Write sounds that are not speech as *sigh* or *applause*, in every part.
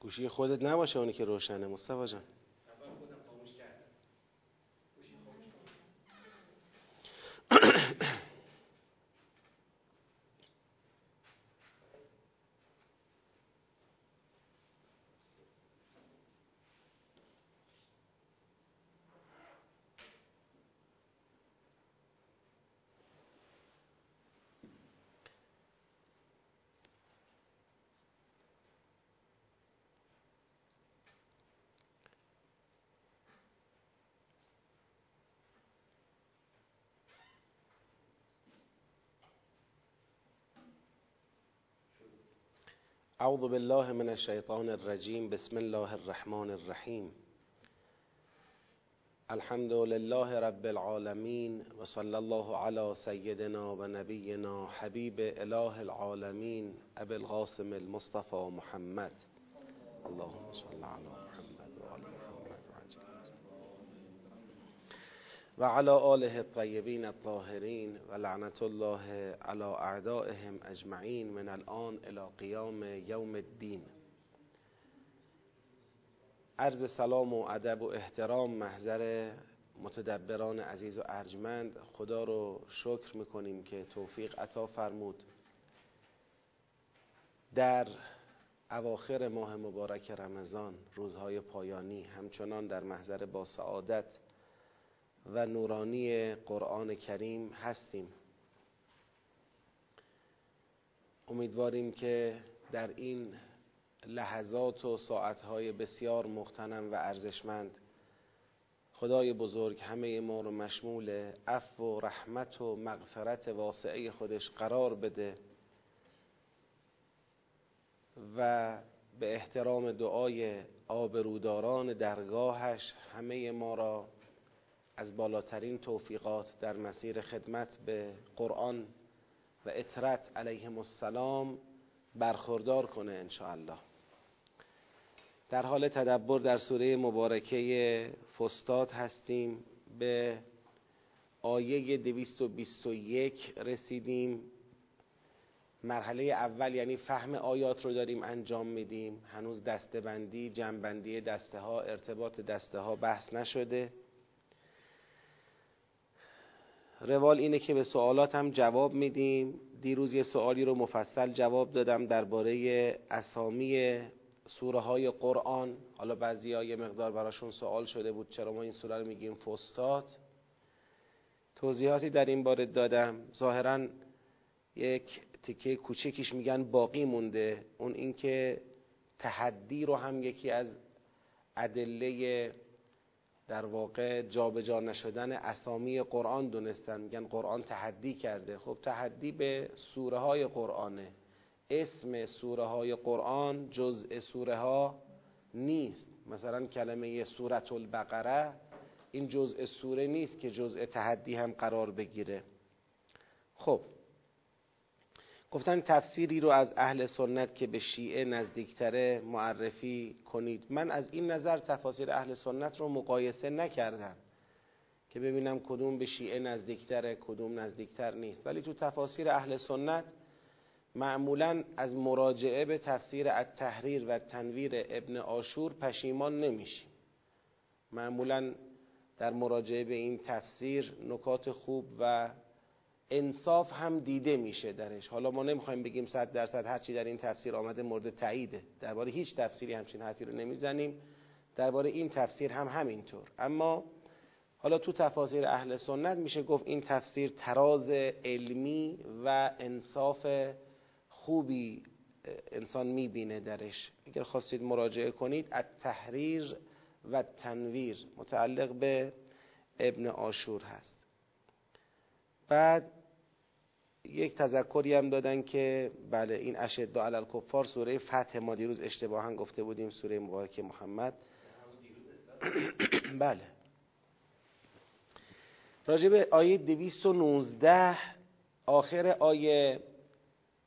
گوشی خودت نباشه اونی که روشنه مصطفی جان. أعوذ بالله من الشيطان الرجيم. بسم الله الرحمن الرحيم. الحمد لله رب العالمين وصلى الله على سيدنا ونبينا حبيب إله العالمين أبي القاسم المصطفى محمد. اللهم صل على و علی آله الطیبین الطاهرین و لعنت الله علی اعدائهم اجمعین من الان الى قیام یوم الدین. عرض سلام و ادب و احترام محضر متدبران عزیز و ارجمند خدا رو شکر می‌کنیم که توفیق عطا فرمود. در اواخر ماه مبارک رمضان روزهای پایانی همچنان در محضر با سعادت و نورانی قرآن کریم هستیم. امیدواریم که در این لحظات و ساعتهای بسیار مختنم و ارزشمند خدای بزرگ همه ما رو مشمول عفو و رحمت و مغفرت واسعه خودش قرار بده و به احترام دعای آبروداران درگاهش همه ما را از بالاترین توفیقات در مسیر خدمت به قرآن و اطرت علیهم السلام برخوردار کنه انشاءالله. در حال تدبر در سوره مبارکه فستاد هستیم به آیه 221 رسیدیم. مرحله اول یعنی فهم آیات رو داریم انجام میدیم. هنوز دستبندی جنبندی دسته ها ارتباط دسته ها بحث نشده. روال اینه که به سوالات هم جواب میدیم. دیروز یه سوالی رو مفصل جواب دادم درباره اسامی سوره های قرآن. حالا بعضی یه مقدار براشون سوال شده بود چرا ما این سوره رو میگیم فستاد توضیحاتی در این باره دادم. ظاهرا یک تیکه کوچکیش میگن باقی مونده. اون اینکه تحدی رو هم یکی از ادله در واقع جابجا جا نشدن اسامی قرآن دونستن. میگن قرآن تحدی کرده. خب تحدی به سوره های قرآنه. اسم سوره های قرآن جزء سوره ها نیست. مثلا کلمه سورت البقره این جزء سوره نیست که جزء تحدی هم قرار بگیره. خب گفتن تفسیری رو از اهل سنت که به شیعه نزدیکتره معرفی کنید. من از این نظر تفاسیر اهل سنت رو مقایسه نکردم که ببینم کدوم به شیعه نزدیکتره کدوم نزدیکتر نیست. ولی تو تفاسیر اهل سنت معمولا از مراجعه به تفسیر التحریر و تنویر ابن آشور پشیمان نمیشیم. معمولا در مراجعه به این تفسیر نکات خوب و انصاف هم دیده میشه درش. حالا ما نمی‌خوایم بگیم صد درصد هرچی در این تفسیر آمده مورد تاییده. درباره هیچ تفسیری همچین حرفی رو نمی‌زنیم. درباره این تفسیر هم همینطور. اما حالا تو تفاسیر اهل سنت میشه گفت این تفسیر تراز علمی و انصاف خوبی انسان می‌بینه درش. اگر خواستید مراجعه کنید از تحریر و تنویر متعلق به ابن آشور هست. بعد یک تذکری هم دادن که بله این اشد علی الکفار سوره فتح ما دیروز اشتباها گفته بودیم سوره مبارک محمد. *coughs* بله. راجب آیه 219 آخر آیه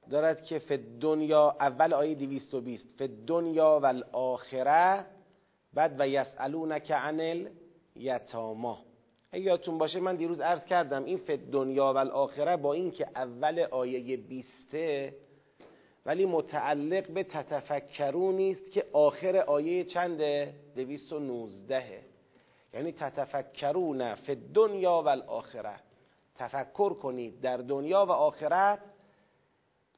دارد که فی دنیا اول آیه 220 فی دنیا و الاخره بعد و یسالونک عن الیتاما. یادتون باشه من دیروز عرض کردم این فت دنیا و الاخره با اینکه اول آیه بیسته ولی متعلق به تتفکرون است که آخر آیه چنده؟ دویست و نوزدهه یعنی تتفکرون فی دنیا و الاخره. تفکر کنید در دنیا و آخرت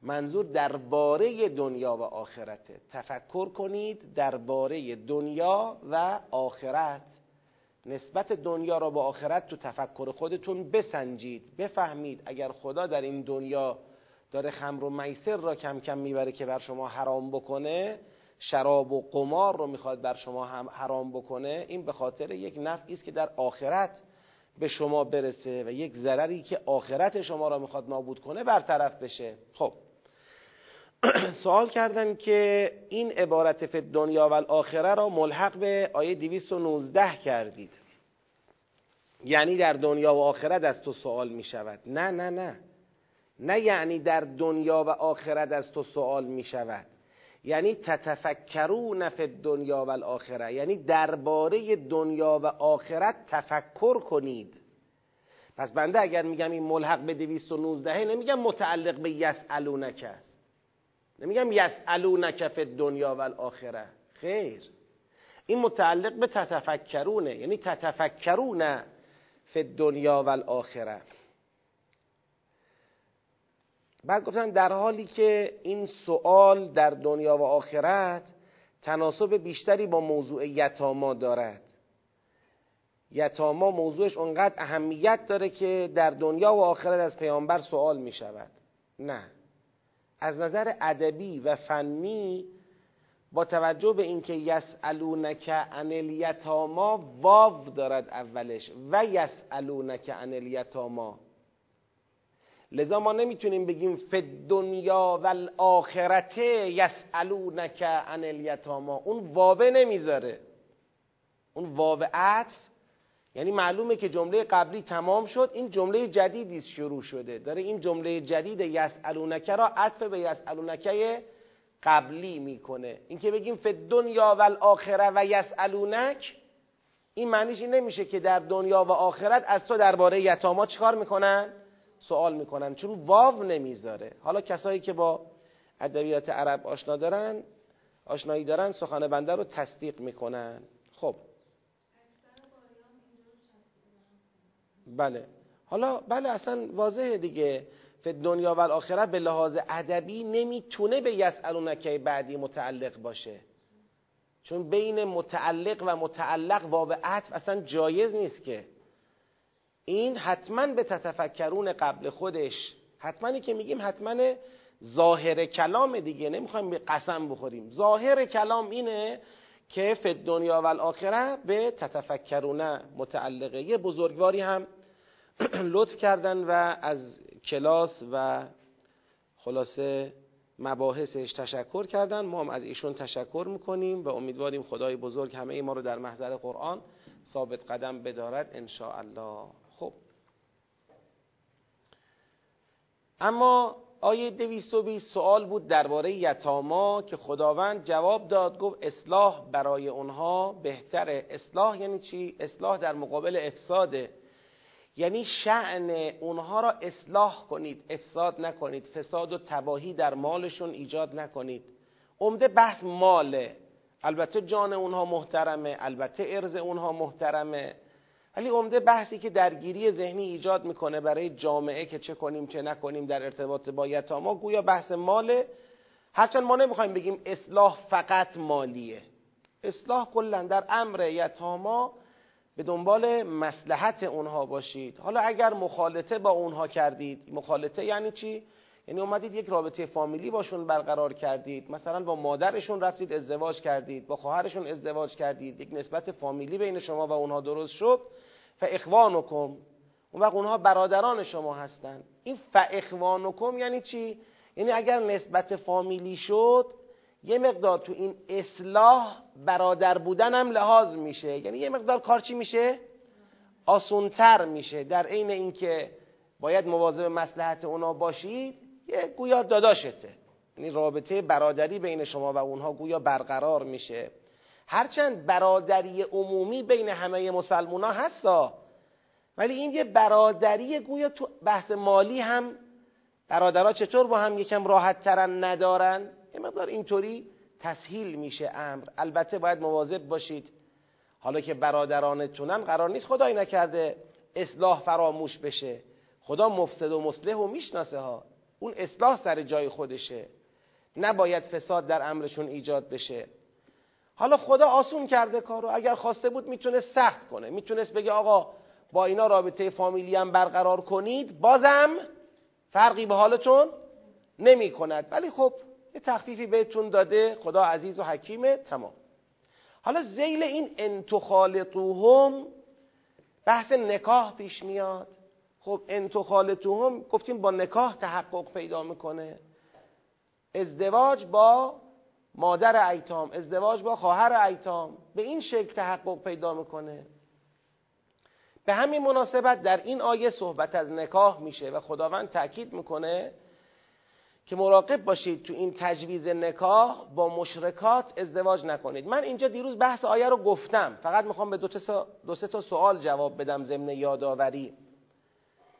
منظور درباره دنیا و آخرته. تفکر کنید درباره دنیا و آخرت. نسبت دنیا را با آخرت تو تفکر خودتون بسنجید بفهمید اگر خدا در این دنیا داره خمر و میسر را کم کم می‌بره که بر شما حرام بکنه شراب و قمار رو می‌خواد بر شما هم حرام بکنه این به خاطر یک نفعی است که در آخرت به شما برسه و یک ضرری که آخرت شما را می‌خواد نابود کنه برطرف بشه. خب *clears throat* سوال کردن که این عبارت فی دنیا و الاخره را ملحق به آیه 219 کردید. یعنی در دنیا و آخرت از تو سوال می شود. نه نه نه. نه یعنی در دنیا و آخرت از تو سوال می شود. یعنی تتفکرون فی دنیا و الاخره. یعنی درباره دنیا و آخرت تفکر کنید. پس بنده اگر میگم این ملحق به 219 نمیگم متعلق به یسالونک است. نمیگم یسالونک فی دنیا و الاخره خیر. این متعلق به تتفکرونه یعنی تتفکرون فی دنیا و الاخره بعد گفتن در حالی که این سوال در دنیا و آخرت تناسب بیشتری با موضوع یتاما دارد. یتاما موضوعش اونقدر اهمیت داره که در دنیا و آخرت از پیامبر سوال می شود نه. از نظر ادبی و فنی با توجه به اینکه یسالونک عن الیتاما واو دارد اولش و یسالونک عن الیتاما. لذا ما نمی‌تونیم بگیم فی دنیا و الاخرت یسالونک عن الیتاما. اون واو نمی‌ذاره. اون واو عطف یعنی معلومه که جمله قبلی تمام شد این جمله جدیدی شروع شده. داره این جمله جدید یسالونک را عطف به یسالونکه قبلی می‌کنه. اینکه بگیم فی دنیا و الاخره و یسالونک این معنیش این نمیشه که در دنیا و آخرت از تو درباره یتاما چیکار می‌کنن؟ سوال می‌کنن. چون واو نمی‌ذاره. حالا کسایی که با ادبیات عرب آشنا دارن آشنایی دارن سخن بنده رو تصدیق می‌کنن. خب بله. حالا بله اصلا واضحه دیگه. فی دنیا و الاخره به لحاظ ادبی نمی‌تونه به یسالونکه بعدی متعلق باشه. چون بین متعلق و متعلق واو عطف اصلا جایز نیست که. این حتما به تتفکرون قبل خودش. حتما که میگیم حتما ظاهر کلام دیگه. نمی‌خوایم به قسم بخوریم. ظاهر کلام اینه که فی دنیا و الاخره به تتفکرونه متعلقه. یه بزرگواری هم *clears throat* لطف کردن و از کلاس و خلاصه مباحثش تشکر کردن. ما هم از ایشون تشکر می‌کنیم و امیدواریم خدای بزرگ همه ای ما رو در محضر قرآن ثابت قدم بدارد ان الله خب. اما آیه 220 سوال بود درباره یتاما که خداوند جواب داد گفت اصلاح برای اونها بهتره. اصلاح یعنی چی؟ اصلاح در مقابل افساده. یعنی شعن اونها را اصلاح کنید افساد نکنید فساد و تباهی در مالشون ایجاد نکنید. عمده بحث ماله. البته جان اونها محترمه البته ارز اونها محترمه. ولی عمده بحثی که درگیری ذهنی ایجاد می‌کنه برای جامعه که چه کنیم چه نکنیم در ارتباط با یتاما گویا بحث ماله. هرچند ما نمی‌خوایم بگیم اصلاح فقط مالیه. اصلاح کلا در امر یتاما به دنبال مسلحت اونها باشید. حالا اگر مخالطه با اونها کردید مخالطه یعنی چی؟ یعنی اومدید یک رابطه فامیلی باشون برقرار کردید. مثلا با مادرشون رفتید ازدواج کردید با خواهرشون ازدواج کردید. یک نسبت فامیلی بین شما و اونها درست شد. فاخوانکم. اون وقت اونها برادران شما هستند این فاخوانکم یعنی چی؟ یعنی اگر نسبت فامیلی شد یه مقدار تو این اصلاح برادر بودن هم لحاظ میشه. یعنی یه مقدار کار چی میشه؟ آسونتر میشه. در عین اینکه باید مواظب مسلحت اونا باشید یه گویا داداشته. یعنی رابطه برادری بین شما و اونها گویا برقرار میشه. هرچند برادری عمومی بین همه مسلمان ها هستا ولی این یه برادری گویا تو بحث مالی هم برادرها چطور با هم یکم راحت ترن ندارن؟ یه مقدار اینطوری تسهیل میشه امر. البته باید مواظب باشید. حالا که برادرانتونن قرار نیست خدایی نکرده اصلاح فراموش بشه. خدا مفسد و مصلح و می‌شناسه ها. اون اصلاح سر جای خودشه. نباید فساد در امرشون ایجاد بشه. حالا خدا آسون کرده کارو. اگر خواسته بود می‌تونست سخت کنه. می‌تونست بگه آقا با اینا رابطه فامیلی هم برقرار کنید بازم فرقی به حالتون نمی کند ولی خب یه تخفیفی بهتون داده خدا عزیز و حکیمه تمام. حالا زیل این انتخالطوهم بحث نکاح پیش میاد. خب انتخالطوهم گفتیم با نکاح تحقق پیدا می‌کنه. ازدواج با مادر ایتام ازدواج با خواهر ایتام به این شکل تحقق پیدا می‌کنه. به همین مناسبت در این آیه صحبت از نکاح میشه و خداوند تاکید می‌کنه که مراقب باشید تو این تجویز نکاح با مشرکات ازدواج نکنید. من اینجا دیروز بحث آیه رو گفتم. فقط می‌خوام به دو, سه تا سوال جواب بدم ضمن یادآوری.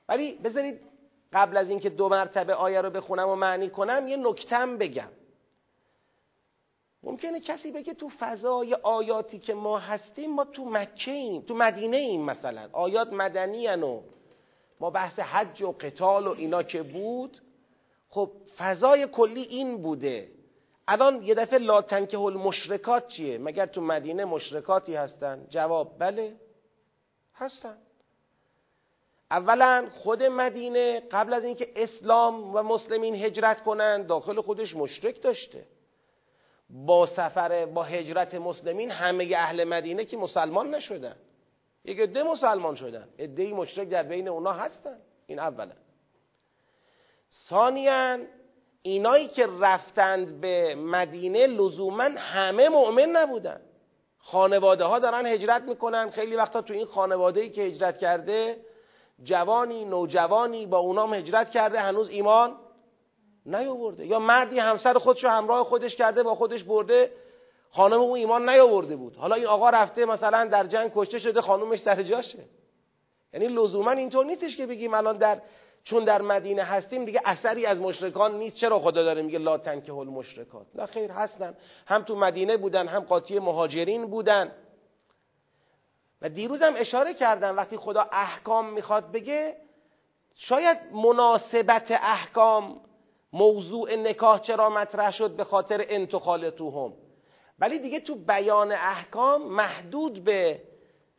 ولی بذارید قبل از اینکه دو مرتبه آیه رو بخونم و معنی کنم یه نکتم بگم. ممکنه کسی بگه تو فضای آیاتی که ما هستیم ما تو مکه ایم تو مدینه ایم مثلا. آیات مدنی و ما بحث حج و قتال و اینا که بود. خب فضای کلی این بوده. الان یه دفعه لا تنکه المشرکات چیه؟ مگر تو مدینه مشرکاتی هستن؟ جواب بله. هستن. اولا خود مدینه قبل از اینکه اسلام و مسلمین هجرت کنند داخل خودش مشرک داشته. با سفر با هجرت مسلمین همه اهل مدینه که مسلمان نشدن. یک عده مسلمان شدن. عده مشرک در بین اونا هستن. این اولا. ثانیا اینایی که رفتند به مدینه لزوما همه مؤمن نبودن. خانواده ها دارن هجرت می‌کنن. خیلی وقتا تو این خانواده ای که هجرت کرده جوانی نوجوانی با اونام هجرت کرده هنوز ایمان نیاورده. یا مردی همسر خودش رو همراه خودش کرده با خودش برده خانم او ایمان نیاورده بود. حالا این آقا رفته مثلا در جنگ کشته شده خانومش سر جاشه. یعنی لزوما اینطور نیستش که بگیم الان در چون در مدینه هستیم دیگه اثری از مشرکان نیست. چرا خدا داره میگه لا تنکه مشرکات نه خیر هستن. هم تو مدینه بودن هم قاطی مهاجرین بودن. و دیروزم اشاره کردم وقتی خدا احکام می‌خواد بگه شاید مناسبت احکام موضوع نکاح چرا مطرح شد به خاطر انتخالتوهم ولی دیگه تو بیان احکام محدود به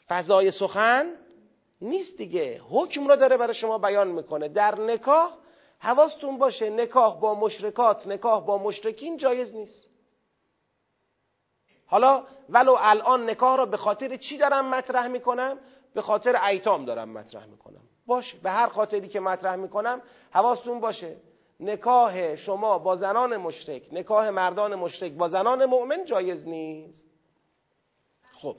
فضای سخن نیست دیگه. حکم را داره برای شما بیان می‌کنه. در نکاح حواستون باشه نکاح با مشرکات نکاح با مشرکین جایز نیست. حالا ولو الان نکاح را به خاطر چی دارم مطرح می‌کنم؟ به خاطر ایتام دارم مطرح می‌کنم. باشه به هر خاطری که مطرح می‌کنم حواستون باشه. نکاح شما با زنان مشرک نکاح مردان مشرک با زنان مؤمن جایز نیست. خب.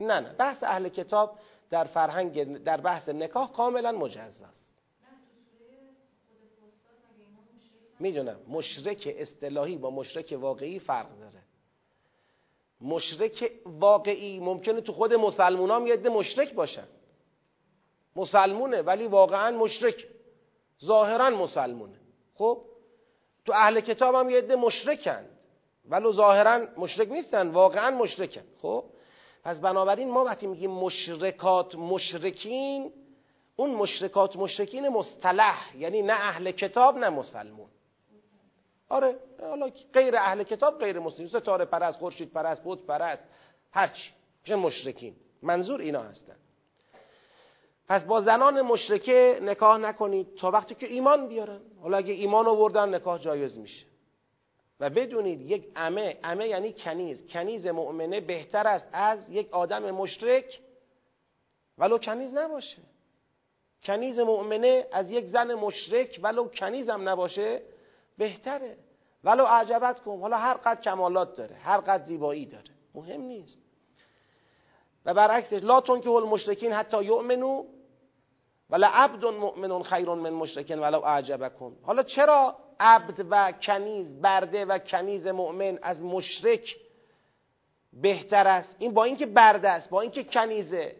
نه نه. بحث اهل کتاب در فرهنگ در بحث نکاح کاملا مجزا است. می‌دونم مشرک اصطلاحی با مشرک واقعی فرق داره. مشرک واقعی ممکنه تو خود مسلمون هم یه مشرک باشن. مسلمونه ولی واقعا مشرک. ظاهرا مسلمونه. خب؟ تو اهل کتاب هم یه عده مشرکند ولو ظاهرا مشرک نیستن واقعا مشرکن. خب؟ پس بنابراین ما وقتی میگیم مشرکات مشرکین اون مشرکات مشرکین مصطلح یعنی نه اهل کتاب نه مسلمون. آره حالا غیر اهل کتاب غیر مسلم ستاره پرست خورشید پرست بود پرست هرچی چه مشرکین. منظور اینا هستن. پس با زنان مشرکه نکاح نکنید تا وقتی که ایمان بیارن. حالا اگه ایمان آوردن نکاح جایز میشه. و بدونید یک امه امه یعنی کنیز. کنیز مؤمنه بهتر است از یک آدم مشرک. ولو کنیز نباشه. کنیز مؤمنه از یک زن مشرک ولو کنیزم نباشه بهتره. ولو اعجبت کن. حالا هر قد کمالات داره هر قد زیبایی داره. مهم نیست. و برعکسش لا که المشرکین حتی یؤمنو ولا عبد مؤمن خیر من مشرکن ولو اعجبکم. حالا چرا عبد و کنیز برده و کنیز مؤمن از مشرک بهتر است؟ این با اینکه برده است با اینکه کنیزه.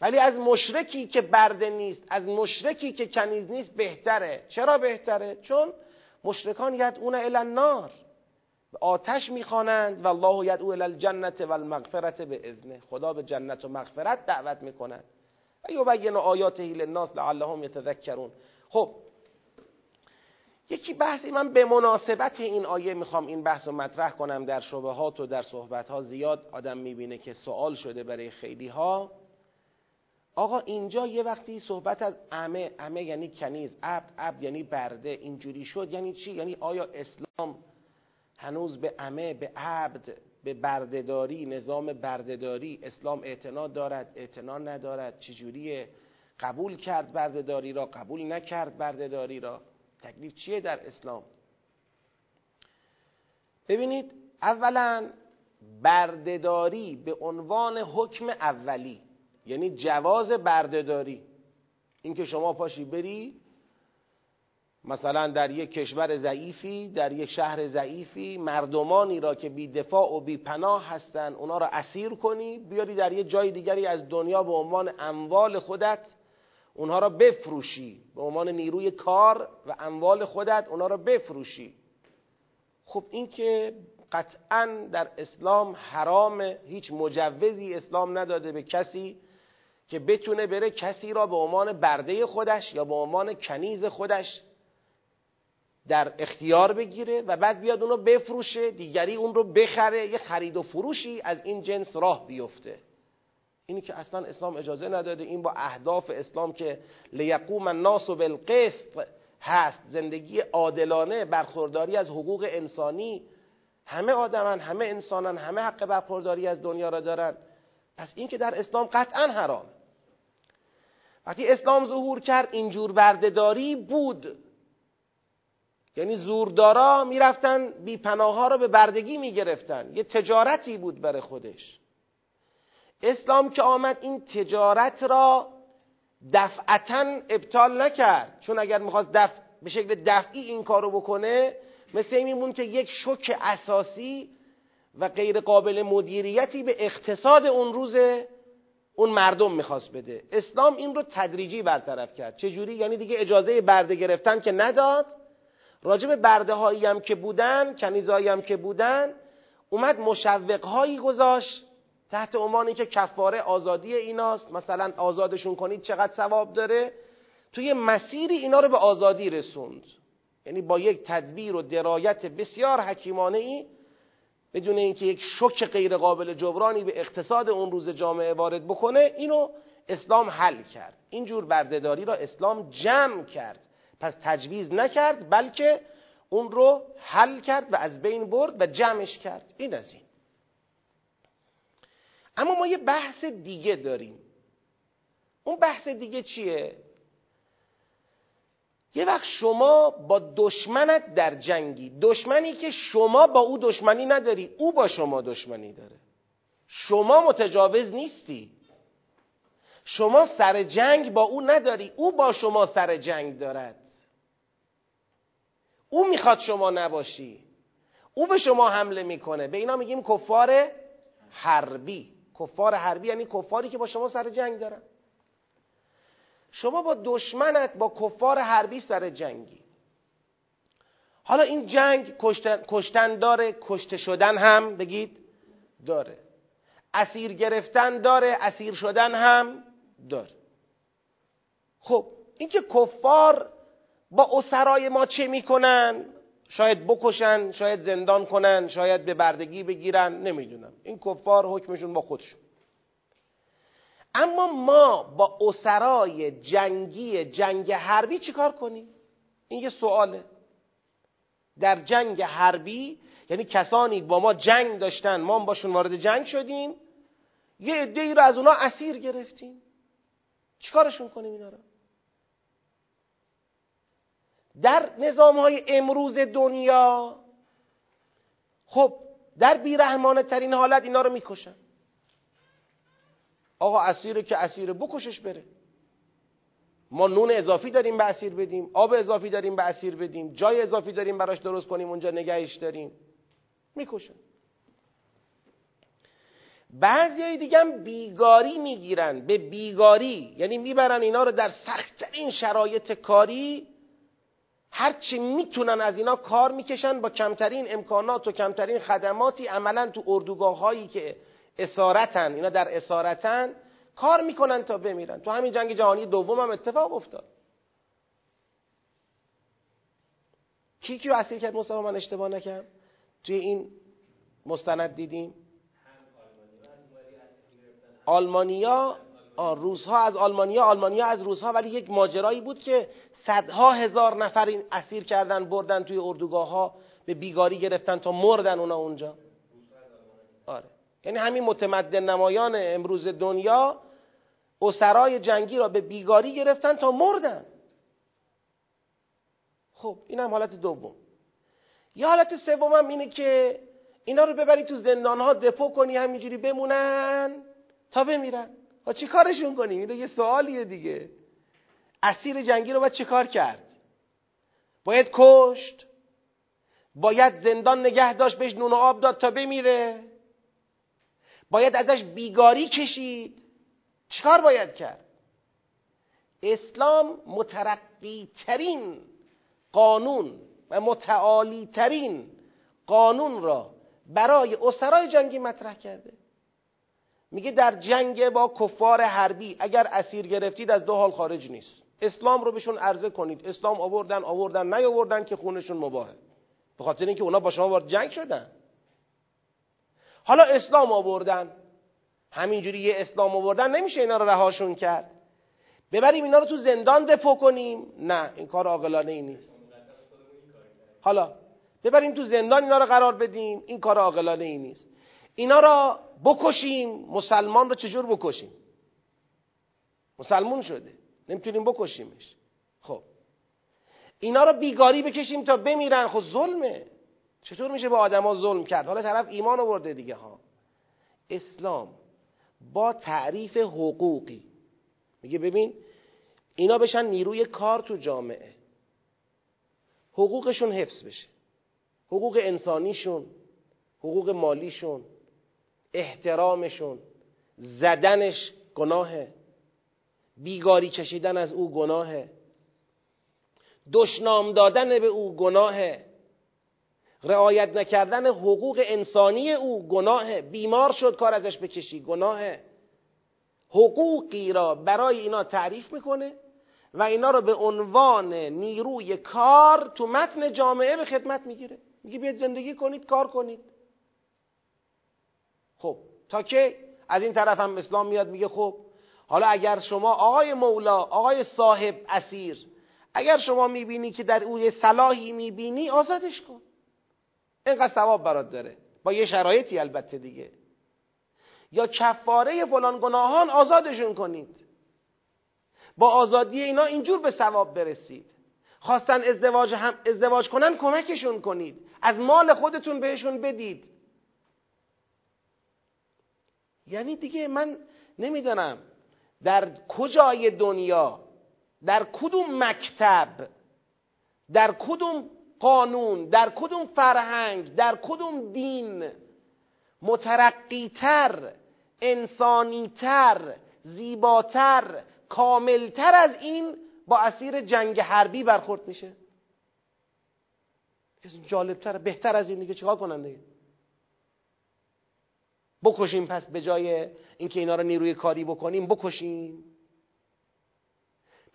ولی از مشرکی که برده نیست از مشرکی که کنیز نیست بهتره. چرا بهتره؟ چون مشرکان یدعون الی النار. آتش می‌خوانند و الله یدعو الی الجنت و المغفرت به اذنه خدا به جنت و مغفرت دعوت می‌کند. و یبین آیاته للناس لعلهم یتذکرون خب یکی بحثی من به مناسبت این آیه می‌خوام این بحث رو مطرح کنم در شبهات و در صحبت ها زیاد آدم می‌بینه که سوال شده برای خیلی ها آقا اینجا یه وقتی صحبت از امه امه یعنی کنیز عبد عبد یعنی برده اینجوری شد یعنی چی؟ یعنی آیا اسلام هنوز به امه به عبد به بردهداری نظام بردهداری اسلام اعتنا دارد اعتنا ندارد چجوریه قبول کرد بردهداری را قبول نکرد بردهداری را؟ تکلیف چیه در اسلام؟ ببینید اولا بردهداری به عنوان حکم اولی یعنی جواز بردهداری اینکه شما پاشی بری مثلا در یک کشور ضعیفی در یک شهر ضعیفی مردمانی را که بی دفاع و بی پناه هستند اونا را اسیر کنی بیاری در یک جای دیگری از دنیا به عنوان اموال خودت اونها را بفروشی. به عنوان نیروی کار و اموال خودت اونها را بفروشی. خب این که قطعا در اسلام حرام هیچ مجوزی اسلام نداده به کسی که بتونه بره کسی را به عنوان برده خودش یا به عنوان کنیز خودش در اختیار بگیره و بعد بیاد اونو بفروشه دیگری اون رو بخره یه خرید و فروشی از این جنس راه بیفته. اینی که اصلا اسلام اجازه نداده این با اهداف اسلام که لیقوم الناس بالقسط هست. زندگی عادلانه برخورداری از حقوق انسانی. همه آدمن همه انسانن همه حق برخورداری از دنیا را دارن. پس این که در اسلام قطعا حرام. وقتی اسلام ظهور کرد اینجور بردهداری بود. یعنی زوردارا می‌رفتن بی ها رو به بردگی می‌گرفتن. یه تجارتی بود برای خودش. اسلام که آمد این تجارت را دفعتا ابطال نکرد. چون اگر می‌خواست دفع به شکل دفعی این کارو بکنه مثل این میمون که یک شک اساسی و غیر قابل مدیریتی به اقتصاد اون روز اون مردم می‌خواست بده. اسلام این رو تدریجی برطرف کرد. چجوری؟ یعنی دیگه اجازه برده گرفتن که نداد. راجب برده هایی هم که بودن کنیزهایی هم که بودن اومد مشوق هایی گذاشت تحت عنوان که کفاره آزادی ایناست. مثلا آزادشون کنید چقدر ثواب داره؟ توی مسیری اینا رو به آزادی رسوند. یعنی با یک تدبیر و درایت بسیار حکیمانه ای بدون اینکه یک شک غیر قابل جبرانی به اقتصاد اون روز جامعه وارد بکنه اینو اسلام حل کرد. اینجور بردهداری را اسلام جمع کرد. پس تجویز نکرد بلکه اون رو حل کرد و از بین برد و جمعش کرد. این از این. اما ما یه بحث دیگه داریم. اون بحث دیگه چیه؟ یه وقت شما با دشمنت در جنگی. دشمنی که شما با او دشمنی نداری او با شما دشمنی داره. شما متجاوز نیستی. شما سر جنگ با او نداری او با شما سر جنگ دارد. او می‌خواد شما نباشی. او به شما حمله می‌کنه. به اینا میگیم کفار حربی. کفار حربی یعنی کفاری که با شما سر جنگ دارن. شما با دشمنت با کفار حربی سر جنگی. حالا این جنگ کشتن, کشتن داره کشته شدن هم بگید داره. اسیر گرفتن داره اسیر شدن هم داره. خب اینکه کفار با اسرای ما چه می‌کنن؟ شاید بکشن شاید زندان کنن شاید به بردگی بگیرن نمی‌دونم. این کفار حکمشون با خودشون. اما ما با اسرای جنگی جنگ حربی چیکار کنیم؟ این یه سواله. در جنگ حربی یعنی کسانی با ما جنگ داشتن ما باشون وارد جنگ شدیم یه عده رو از اونا اسیر گرفتیم. چیکارشون کنیم اینا رو؟ در نظام های امروز دنیا خب در بیرحمانه ترین حالت اینا رو می‌کشن. آقا اسیره که اسیر بکشش بره. ما نون اضافی داریم به اسیر بدیم آب اضافی داریم به اسیر بدیم جای اضافی داریم براش درست کنیم اونجا نگهش داریم. می‌کشن. بعضی دیگه هم بیگاری می‌گیرن به بیگاری یعنی می‌برن اینا رو در سختترین شرایط کاری هرچی می‌تونن از اینا کار می‌کشن با کمترین امکانات و کمترین خدماتی عملا تو اردوگاه هایی که اسارتن اینا در اسارتن کار می‌کنن تا بمیرن. تو همین جنگ جهانی دوم هم اتفاق افتاد. کی کیو اسیر کرد مصطفی؟ من اشتباه نکردم. توی این مستند دیدیم. آلمانیا روزها از آلمانیا آلمانیا از روزها ولی یک ماجرایی بود که صدها هزار نفر اسیر کردن بردن توی اردوگاه ها به بیگاری گرفتن تا مردن اونا اونجا. آره. یعنی همین متمدن نمایان امروز دنیا اسرای جنگی را به بیگاری گرفتن تا مردن. خب این هم حالت دوم. یه حالت سوم هم اینه که اینا رو ببری تو زندان ها دپو کنی همینجوری بمونن تا بمیرن. ها چی کارشون کنیم اینو یه سوالیه دیگه. اسیر جنگی رو باید چه کار کرد؟ باید کشت؟ باید زندان نگه داشت بهش نون و آب داد تا بمیره؟ باید ازش بیگاری کشید؟ چیکار باید کرد؟ اسلام مترقی ترین قانون و متعالی ترین قانون را برای اسرای جنگی مطرح کرده. میگه در جنگ با کفار حربی اگر اسیر گرفتید از دو حال خارج نیست. اسلام رو بهشون عرضه کنید. اسلام آوردن آوردن نیاوردن که خونشون مباهه. به خاطر اینکه اونا با شما وارد جنگ شدن. حالا اسلام آوردن. همینجوری یه اسلام آوردن نمیشه اینا رو رهاشون کرد. ببریم اینا رو تو زندان دپو کنیم. نه این کار عاقلانه ای نیست. حالا ببریم تو زندان اینا رو قرار بدیم. این کار عاقلانه ای نیست. اینا را بکشیم مسلمان رو چجور بکشیم؟ مسلمون شده نمی‌تونیم بکشیمش. خب. اینا رو بیگاری بکشیم تا بمیرن. خب ظلمه. چطور میشه به آدما ظلم کرد؟ حالا طرف ایمان آورده دیگه ها. اسلام با تعریف حقوقی. میگه ببین اینا بشن نیروی کار تو جامعه. حقوقشون حفظ بشه. حقوق انسانیشون حقوق مالیشون. احترامشون زدنش گناهه. بیگاری کشیدن از او گناهه. دشنام دادن به او گناهه. رعایت نکردن حقوق انسانی او گناهه. بیمار شد کار ازش بکشی گناهه. حقوقی را برای اینا تعریف می‌کنه و اینا رو به عنوان نیروی کار تو متن جامعه به خدمت می‌گیره. میگه بیاید زندگی کنید کار کنید. خب تا که از این طرف هم اسلام میاد میگه خب حالا اگر شما آقای مولا آقای صاحب اسیر اگر شما می‌بینی که در او یه صلاحی می‌بینی آزادش کن. اینقدر ثواب برات داره. با یه شرایطی البته دیگه. یا کفاره فلان گناهان آزادشون کنید. با آزادی اینا اینجور به ثواب برسید. خواستن ازدواج هم ازدواج کنن کمکشون کنید. از مال خودتون بهشون بدید. یعنی دیگه من نمی‌دانم در کجای دنیا در کدوم مکتب در کدوم قانون در کدوم فرهنگ در کدوم دین مترقیتر انسانیتر زیباتر کاملتر از این با اسیر جنگ حربی برخورد میشه. جالبتر بهتر از این دیگه چیکار کنن دیگه؟ بکشیم پس به جای اینکه اینا رو نیروی کاری بکنیم بکشیم.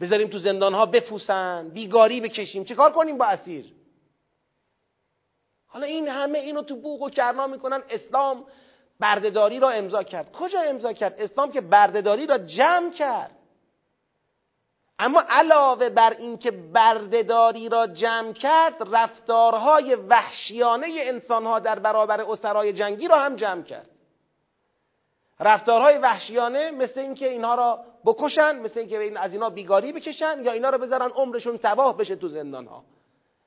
بذاریم تو زندان ها بپوسن بیگاری بکشیم. چه کار کنیم با اسیر؟ حالا این همه اینو تو بوق و کرنا می‌کنن. اسلام بردهداری را امضا کرد. کجا امضا کرد؟ اسلام که بردهداری را جمع کرد. اما علاوه بر اینکه بردهداری را جمع کرد رفتارهای وحشیانه انسانها در برابر اسرای جنگی را هم جمع کرد. رفتارهای وحشیانه مثل اینکه اینها را بکشن مثل اینکه از اینا بیگاری بکشن یا اینا را بذارن عمرشون تباه بشه تو زندان ها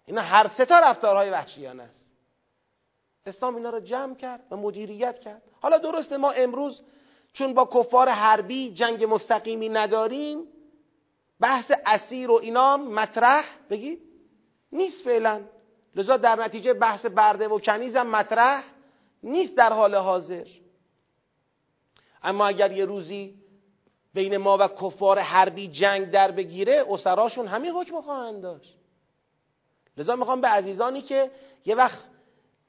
اینا هر سه تا رفتارهای وحشیانه است. اسلام اینا را جمع کرد و مدیریت کرد. حالا درسته ما امروز چون با کفار حربی جنگ مستقیمی نداریم بحث اسیر و اینا مطرح بگید؟ نیست فعلا. لذا در نتیجه بحث برده و کنیزم مطرح نیست در حال حاضر. اما اگر یه روزی بین ما و کفار حربی جنگ در بگیره اسراشون همین حکم خواهند داشت. لذا می‌خوام به عزیزانی که یه وقت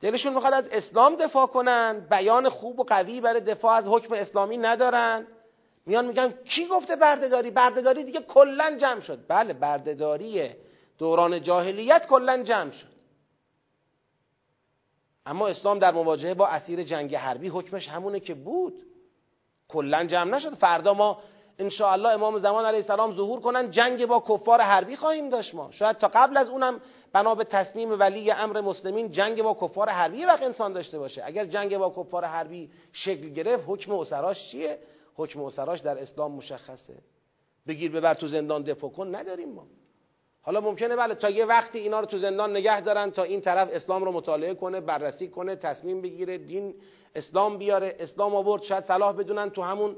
دلشون می‌خواد از اسلام دفاع کنن بیان خوب و قوی برای دفاع از حکم اسلامی ندارن میان میگن کی گفته بردهداری؟ بردهداری دیگه کلا جمع شد. بله بردهداری دوران جاهلیت کلا جمع شد. اما اسلام در مواجهه با اسیر جنگ حربی حکمش همونه که بود. کلا جمع نشد. فردا ما ان الله امام زمان علیه السلام ظهور کنن جنگ با کفار حربی خواهیم داشت ما. شاید تا قبل از اونم بنا به تصمیم ولی امر مسلمین جنگ با کفار حربی وقت انسان داشته باشه. اگر جنگ با کفار حربی شکل گرفت حکم اسراش چیه؟ حکم اسراش در اسلام مشخصه. بگیر ببر تو زندان دفاع کن نداریم ما. حالا ممکنه بله تا یه وقتی اینا رو تو زندان نگه دارن تا این طرف اسلام رو مطالعه کنه بررسی کنه تصمیم بگیره دین اسلام بیاره اسلام آورد شاید صلاح بدونن تو همون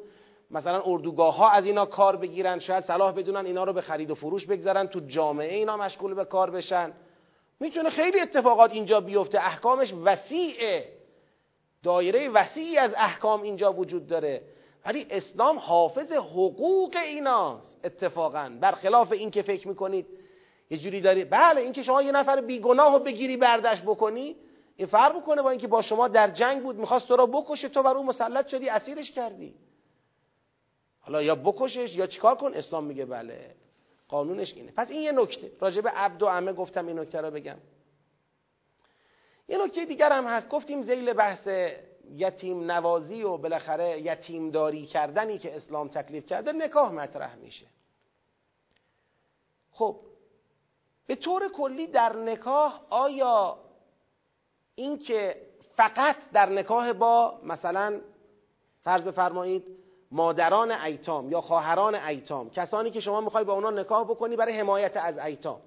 مثلا اردوگاه ها از اینا کار بگیرن شاید صلاح بدونن اینا رو به خرید و فروش بگذارن تو جامعه اینا مشغول به کار بشن. می‌تونه خیلی اتفاقات اینجا بیفته. احکامش وسیعه دایره وسیعی از احکام اینجا وجود داره. ولی اسلام حافظ حقوق ایناست اتفاقا. برخلاف این که فکر می‌کنید یه جوری داری بله اینکه شما یه نفر بیگناه رو بگیری برداشت بکنی این فرق بکنه با اینکه با شما در جنگ بود می‌خواست تو را بکشه تو بر اون مسلط شدی اسیرش کردی. حالا یا بکشش یا چیکار کن؟ اسلام میگه بله. قانونش اینه. پس این یه نکته. راجع به عبد و عمه گفتم این نکته رو بگم. یه نکته دیگر هم هست. گفتیم زیل بحث یتیم نوازی و بالاخره یتیم داری کردنی که اسلام تکلیف کرده نکاح مطرح میشه. خب به طور کلی در نکاح آیا اینکه فقط در نکاح با مثلا فرض بفرمایید مادران ایتام یا خواهران ایتام کسانی که شما می‌خوای با اونا نکاح بکنی برای حمایت از ایتام.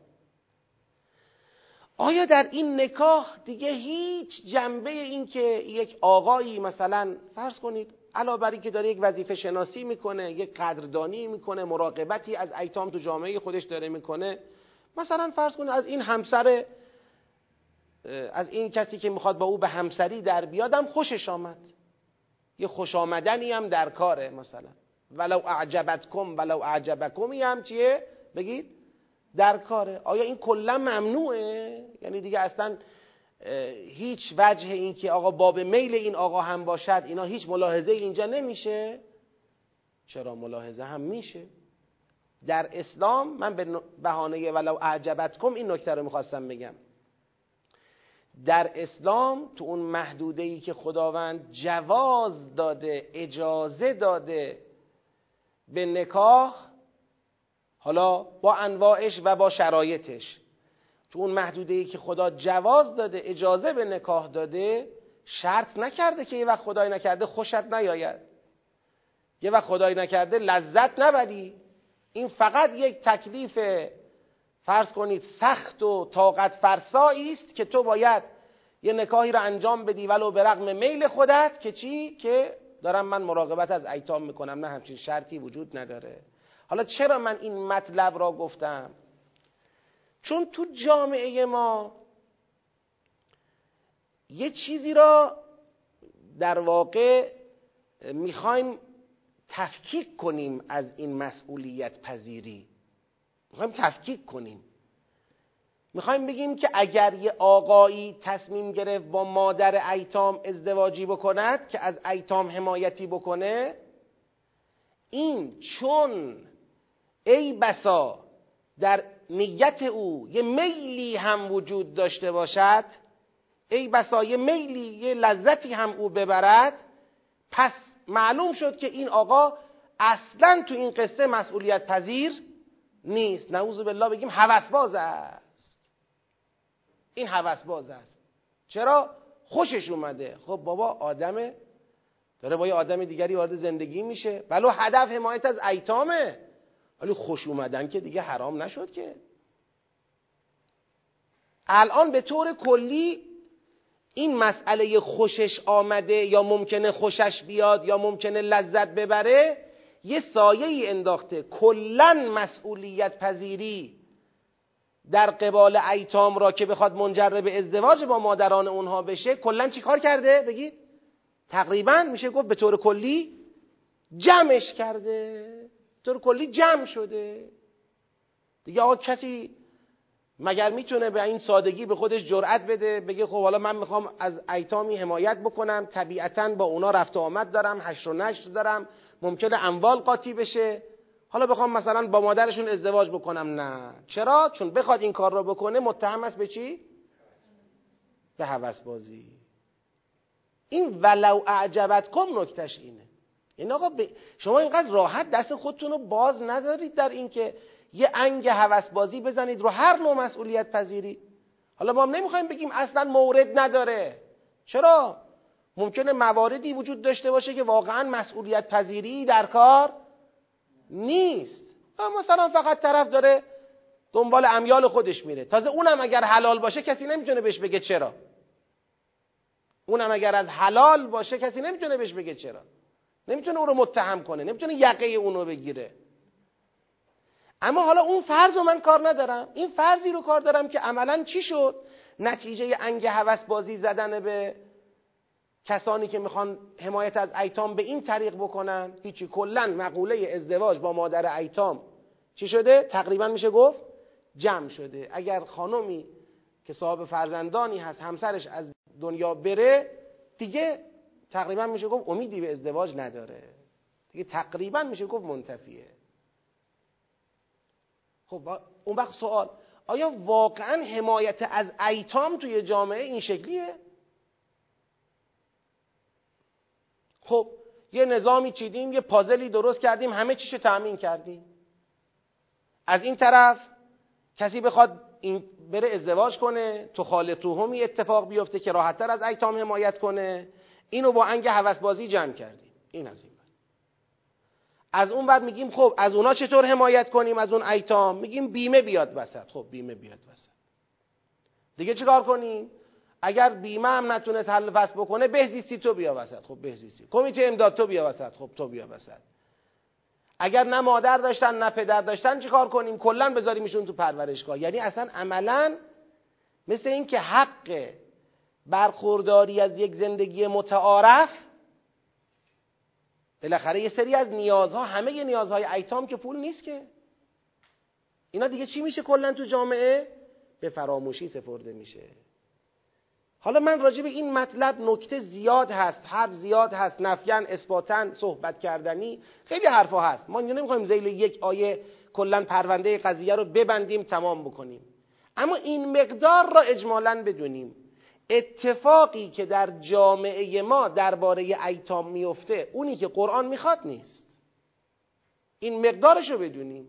آیا در این نکاح دیگه هیچ جنبه این که یک آقایی مثلا فرض کنید علاوه بر که داره یک وظیفه شناسی می‌کنه یک قدردانی می‌کنه مراقبتی از ایتام تو جامعه خودش داره می‌کنه مثلا فرض کنید از این همسر از این کسی که می‌خواد با او به همسری در بیادم خوشش آمد. یه خوش آمدنی هم در کاره مثلا. ولو اعجبتکم ولو اعجبکمی هم چیه؟ بگید در کاره. آیا این کلا ممنوعه؟ یعنی دیگه اصلا هیچ وجه این که آقا باب میل این آقا هم باشد اینا هیچ ملاحظه اینجا نمیشه. چرا ملاحظه هم میشه؟ در اسلام من به بهانه ولو اعجبتکم این نکته رو می‌خواستم بگم. در اسلام تو اون محدوده ای که خداوند جواز داده اجازه داده به نکاح حالا با انواعش و با شرایطش. تو اون محدوده ای که خدا جواز داده اجازه به نکاح داده شرط نکرده که یه وقت خدای نکرده خوشت نیاید. یه وقت خدای نکرده لذت نبری. این فقط یک تکلیف فرض کنید سخت و طاقت فرسایی است که تو باید یه نکاهی رو انجام بدی ولو به رغم میل خودت که چی؟ که دارم من مراقبت از ایتام می‌کنم نه همچین شرطی وجود نداره. حالا چرا من این مطلب را گفتم؟ چون تو جامعه ما یه چیزی را در واقع می‌خوایم تفکیک کنیم از این مسئولیت پذیری. می‌خوایم تفکیک کنیم. می‌خوایم بگیم که اگر یه آقایی تصمیم گرفت با مادر ایتام ازدواجی بکند که از ایتام حمایتی بکنه این چون ای بسا در نیت او یه میلی هم وجود داشته باشد ای بسا یه میلی یه لذتی هم او ببرد پس معلوم شد که این آقا اصلا تو این قصه مسئولیت پذیر نیست. نعوذ بالله بگیم هوسباز است. این هوسباز است. چرا؟ خوشش اومده. خب بابا آدمه داره با یه آدم دیگری وارد زندگی میشه. ولو هدف حمایت از ایتامه. ولی خوش اومدن که دیگه حرام نشد که. الان به طور کلی این مسئله خوشش آمده یا ممکنه خوشش بیاد یا ممکنه لذت ببره یه سایه ای انداخته. کلا مسئولیت پذیری در قبال ایتام را که بخواد منجر به ازدواج با مادران اونها بشه کلا چیکار کرده؟ بگید. تقریبا میشه گفت به طور کلی جمعش کرده. طور کلی جمع شده. دیگه آقا کسی مگر می‌تونه به این سادگی به خودش جرأت بده؟ بگه خب حالا من می‌خوام از ایتامی حمایت بکنم طبیعتا با اونا رفت آمد دارم هشت و نشت دارم ممکنه اموال قاطی بشه. حالا بخوام مثلا با مادرشون ازدواج بکنم. نه. چرا؟ چون بخواد این کار رو بکنه متهم است به چی؟ به هوس بازی این ولو اعجبت کم نکتش اینه. این آقا شما اینقدر راحت دست خودتون رو باز ندارید در اینکه یه انگ هوس بازی بزنید رو هر نوع مسئولیت پذیری. حالا ما هم نمی‌خوایم بگیم اصلا مورد نداره. چرا؟ ممکنه مواردی وجود داشته باشه که واقعا مسئولیت پذیری در کار نیست. مثلا فقط طرف داره دنبال امیال خودش میره. تازه اونم اگر حلال باشه کسی نمی‌تونه بهش بگه چرا. اونم اگر از حلال باشه کسی نمی‌تونه بهش بگه چرا. نمی‌تونه اون رو متهم کنه. نمی‌تونه یقه اون رو بگیره. اما حالا اون فرض رو من کار ندارم. این فرضی رو کار دارم که عملا چی شد؟ نتیجه انگ هوس بازی زدن به کسانی که می‌خوان حمایت از ایتام به این طریق بکنن. هیچی. کلا مقوله ازدواج با مادر ایتام چی شده؟ تقریبا میشه گفت جمع شده. اگر خانمی که صاحب فرزندانی هست همسرش از دنیا بره دیگه تقریبا میشه گفت امیدی به ازدواج نداره. دیگه تقریبا میشه گفت منتفیه. خب اون وقت سوال آیا واقعا حمایت از ایتام توی جامعه این شکلیه؟ خب یه نظامی چیدیم یه پازلی درست کردیم همه چیشو تأمین کردیم. از این طرف کسی بخواد این بره ازدواج کنه تو خاله توهمی اتفاق بیفته که راحتتر از ایتام حمایت کنه. اینو با انگ بازی جمع کردیم. این از این. از اون بعد میگیم خب از اونا چطور حمایت کنیم؟ از اون ایتام. میگیم بیمه بیاد وسط. خب بیمه بیاد وسط. دیگه چیکار کنیم؟ اگر بیمه هم نتونست حل فصل بکنه بهزیستی تو بیا وسط. خب بهزیستی. کمیته امداد تو بیا وسط. خب تو بیا وسط. اگر نه مادر داشتن نه پدر داشتن چیکار کنیم؟ کلا بذاریمشون تو پرورشگاه. یعنی اصلا عملا مثل این که حق برخورداری از یک زندگی متعارف بالاخره یه سری از نیازها همه نیازهای ایتام که پول نیست که. اینا دیگه چی میشه کلا تو جامعه؟ به فراموشی سپرده میشه. حالا من راجع به این مطلب نکته زیاد هست حرف زیاد هست نفیان اثباتن صحبت کردنی خیلی حرفا هست. ما نمی‌خوایم زیل یک آیه کلا پرونده قضیه رو ببندیم تمام بکنیم. اما این مقدار را اجمالا بدونیم. اتفاقی که در جامعه ما درباره ایتام میفته اونی که قرآن می‌خواد نیست. این مقدارش رو بدونیم.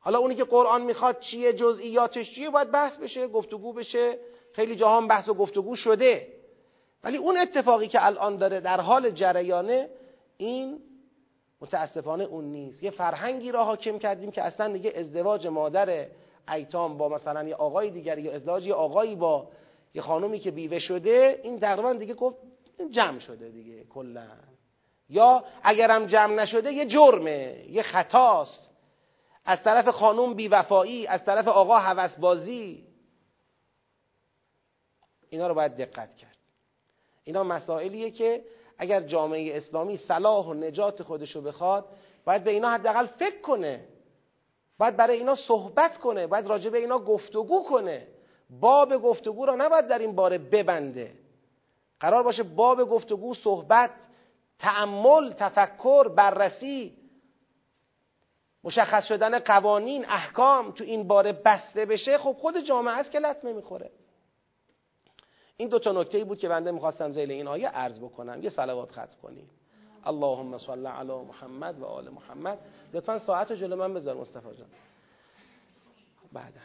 حالا اونی که قرآن می‌خواد چیه جزئیاتش چیه باید بحث بشه گفتگو بشه. خیلی جاها بحث و گفتگو شده. ولی اون اتفاقی که الان داره در حال جریانه این متاسفانه اون نیست. یه فرهنگی را حاکم کردیم که اصلا دیگه ازدواج مادر ایتام با مثلا یه آقای دیگری یا ازدواج یه آقایی با یه خانومی که بیوه شده این تقریبا دیگه گفت جمع شده دیگه کلا. یا اگرم جمع نشده یه جرمه یه خطاست. از طرف خانوم بیوفایی از طرف آقا هوسبازی اینا رو باید دقت کرد. اینا مسائلیه که اگر جامعه اسلامی صلاح و نجات خودش رو بخواد باید به اینا حداقل فکر کنه. باید برای اینا صحبت کنه باید راجع به اینا گفتگو کنه. باب گفتگو را نباید در این باره ببنده. قرار باشه باب گفتگو صحبت تعمل تفکر بررسی مشخص شدن قوانین احکام تو این باره بسته بشه. خب خود جامعه است که لطمه می‌خوره. این دو تا نکته ای بود که بنده می‌خواستم زیل این آیه عرض بکنم یه صلوات ختم کنیم. اللهم صل علی محمد و آل محمد. لطفا ساعت جلو من بذار مصطفی جان. بعدا.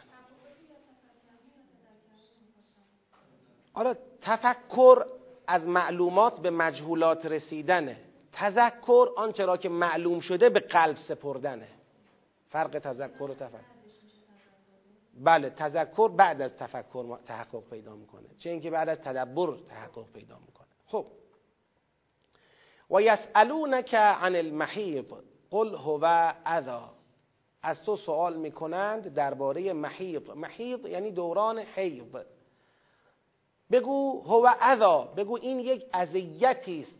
آره تفکر از معلومات به مجهولات رسیدنه. تذکر آنچه را که معلوم شده به قلب سپردنه. فرق تذکر و تفکر. بله تذکر بعد از تفکر تحقق پیدا می‌کنه. چه اینکه بعد از تدبر تحقق پیدا می‌کنه. خب. و یسالونک عن المحیض قل هو اذا از تو سوال می‌کنند درباره محیض. محیض یعنی دوران حیض. بگو هو اذا بگو این یک اذیتی است.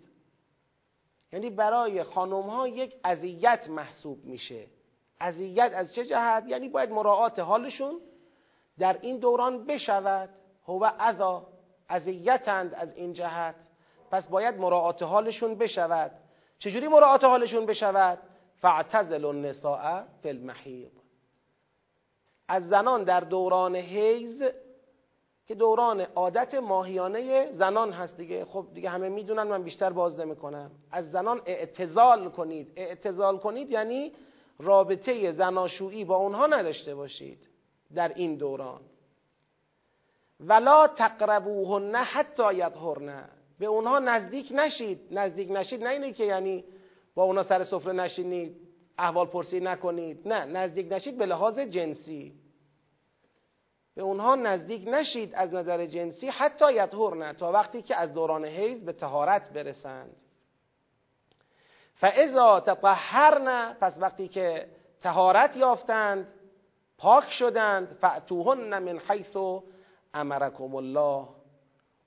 یعنی برای خانم ها یک اذیت محسوب میشه. اذیت از چه جهت؟ یعنی باید مراعات حالشون در این دوران بشود. هو اذا اذیتند از این جهت. پس باید مراعات حالشون بشود. چجوری مراعات حالشون بشود؟ فاعتزل النساء فی المحیض. از زنان در دوران حیز که دوران عادت ماهیانه زنان هست دیگه. خب دیگه همه می‌دونن من بیشتر باز نمی‌کنم. از زنان اعتزال کنید. اعتزال کنید یعنی رابطه زناشویی با اونها نداشته باشید در این دوران. ولا تقربوهن حتی یطهرن به اونها نزدیک نشید. نزدیک نشید نه اینه که یعنی با اونها سر سفره نشینید احوال پرسی نکنید. نه نزدیک نشید به لحاظ جنسی. به اونها نزدیک نشید از نظر جنسی حتی یطهرن تا وقتی که از دوران حیض به تهارت برسند. فاذا تطهرن پس وقتی که تهارت یافتند پاک شدند فاتوهن من حیث امرکم الله.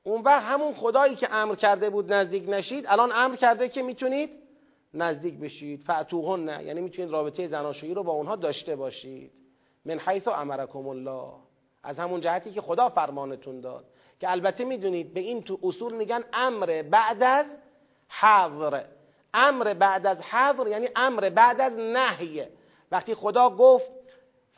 اون وقت همون خدایی که امر کرده بود نزدیک نشید الان امر کرده که می‌تونید نزدیک بشید. فاتوهن یعنی می‌تونید رابطه زناشویی رو با اونها داشته باشید. من حیث امرکم الله. از همون جهتی که خدا فرمانتون داد. که البته می‌دونید به این تو اصول میگن امر بعد از حضر امر بعد از حضر یعنی امر بعد از نهیه. وقتی خدا گفت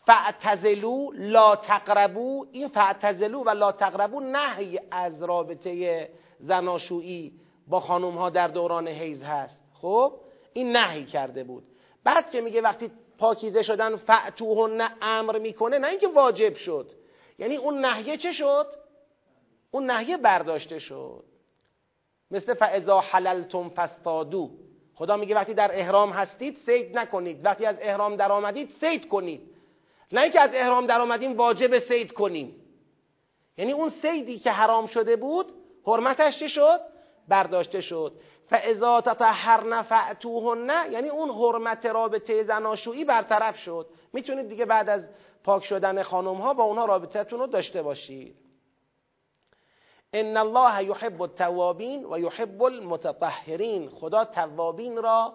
فعتزلو لا تقربو این فعتزلو و لا تقربو نهی از رابطه زناشویی با خانم ها در دوران حیز هست. خب این نهی کرده بود. بعد که میگه وقتی پاکیزه شدن فعتوهن امر می‌کنه نه اینکه واجب شد. یعنی اون نهیه چه شد؟ اون نهیه برداشته شد. مثل فعضا حللتم فستادو خدا میگه وقتی در احرام هستید سید نکنید. وقتی از احرام در آمدید سید کنید. نه اینکه از احرام در آمدیم واجب سید کنیم. یعنی اون سیدی که حرام شده بود حرمتش چه شد؟ برداشته شد. فاذا تطهرن فاتوهن یعنی اون حرمت رابطه زناشویی برطرف شد. می‌تونید دیگه بعد از پاک شدن خانم ها با اونها رابطتون رو داشته باشید. ان الله یحب التوابین و یحب المتطهرین خدا توابین را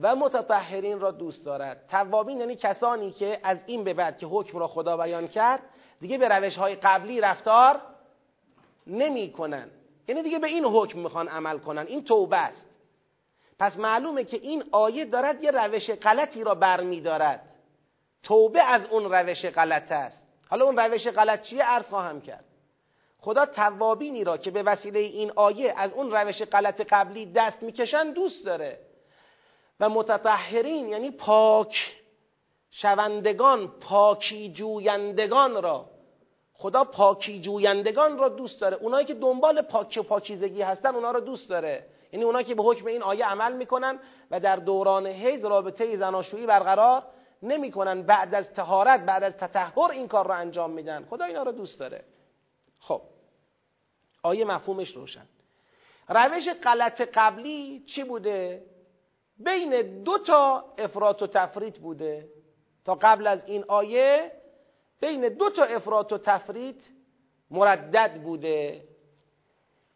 و متطهرین را دوست دارد. توابین یعنی کسانی که از این به بعد که حکم را خدا بیان کرد دیگه به روش های قبلی رفتار نمی کنن. یعنی دیگه به این حکم می‌خوان عمل کنن. این توبه است. پس معلومه که این آیه دارد یه روش غلطی را برمیدارد. توبه از اون روش غلط است. حالا اون روش غلط چیه؟ عرض خواهم کرد. خدا توابینی را که به وسیله این آیه از اون روش غلط قبلی دست می‌کشن دوست داره. و متطهرین یعنی پاک شوندگان پاکی جویندگان را. خدا پاکی جویندگان را دوست داره. اونایی که دنبال پاکی و پاکیزگی هستن اونا را دوست داره. یعنی اونایی که به حکم این آیه عمل می‌کنن و در دوران حیض رابطه زناشویی برقرار نمی‌کنن. بعد از تهارت بعد از تطهر این کار را انجام میدن. خدا اینا را دوست داره. خب. آیه مفهومش روشن. روش غلط قبلی چی بوده؟ بین دو تا افراط و تفریط بوده. تا قبل از این آیه بین دو تا افراط و تفریط مردد بوده.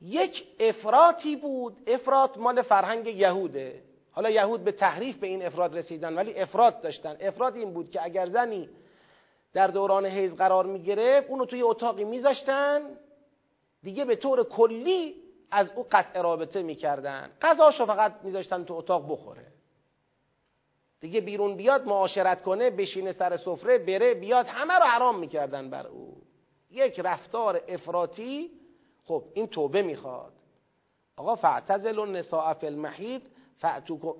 یک افراطی بود افراط مال فرهنگ یهوده. حالا یهود به تحریف به این افراد رسیدن ولی افراد داشتن. افراد این بود که اگر زنی در دوران حیض قرار می گرفت اونو توی اتاقی میذاشتن. دیگه به طور کلی از او قطع رابطه می‌کردن. غذاشو فقط میذاشتن تو اتاق بخوره. دیگه بیرون بیاد معاشرت کنه بشینه سر سفره بره بیاد همه رو حرام می‌کردن بر او. یک رفتار افراطی خب این توبه می‌خواد. آقا فاعتزل النساء فی المحیط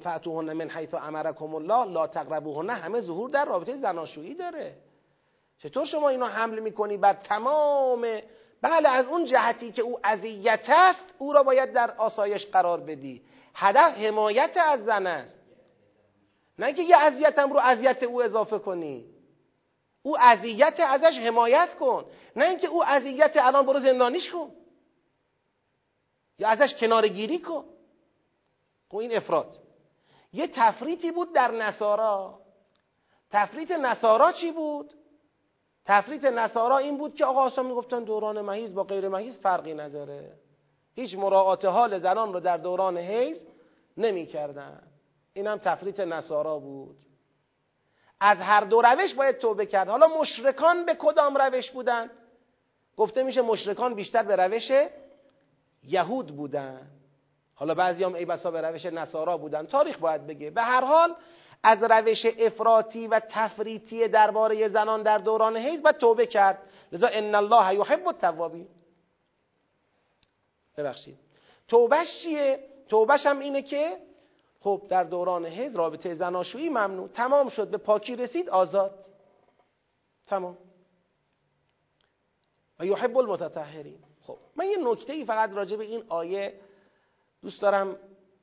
فعتوهن من حیث امرکم الله لا تقربوهن. همه ظهور در رابطه زناشویی داره. چطور شما اینو حمل می‌کنی بر تمام بله از اون جهتی که او اذیت است او را باید در آسایش قرار بدی. هدف حمایت از زن است. نه که یه اذیتم رو اذیت او اضافه کنی. او اذیت ازش حمایت کن. نه اینکه او اذیت الان برو زندانیش کن. یا ازش کنارگیری کن. خب این افراد. یه تفریطی بود در نصارا. تفریط نصارا چی بود؟ تفریط نصارا این بود که آقا اصلا می‌گفتن دوران مهیز با غیر مهیز فرقی نداره. هیچ مراعات حال زنان رو در دوران حیز نمی‌کردن. این هم تفریط نصارا بود. از هر دو روش باید توبه کرد. حالا مشرکان به کدام روش بودن؟ گفته میشه مشرکان بیشتر به روش یهود بودن. حالا بعضی هم ای بسا به روش نصارا بودن. تاریخ باید بگه. به هر حال از روش افراطی و تفریطی درباره زنان در دوران حیض باید توبه کرد. لذا ان الله یحب التوابین. ببخشید. توبهش چیه؟ توبهش هم اینه که خب در دوران حیض رابطه زناشویی ممنوع. تمام شد. به پاکی رسید آزاد. تمام. و یحب المتطهرین. خب من یه نکته ای فقط راجع به این آیه دوست دارم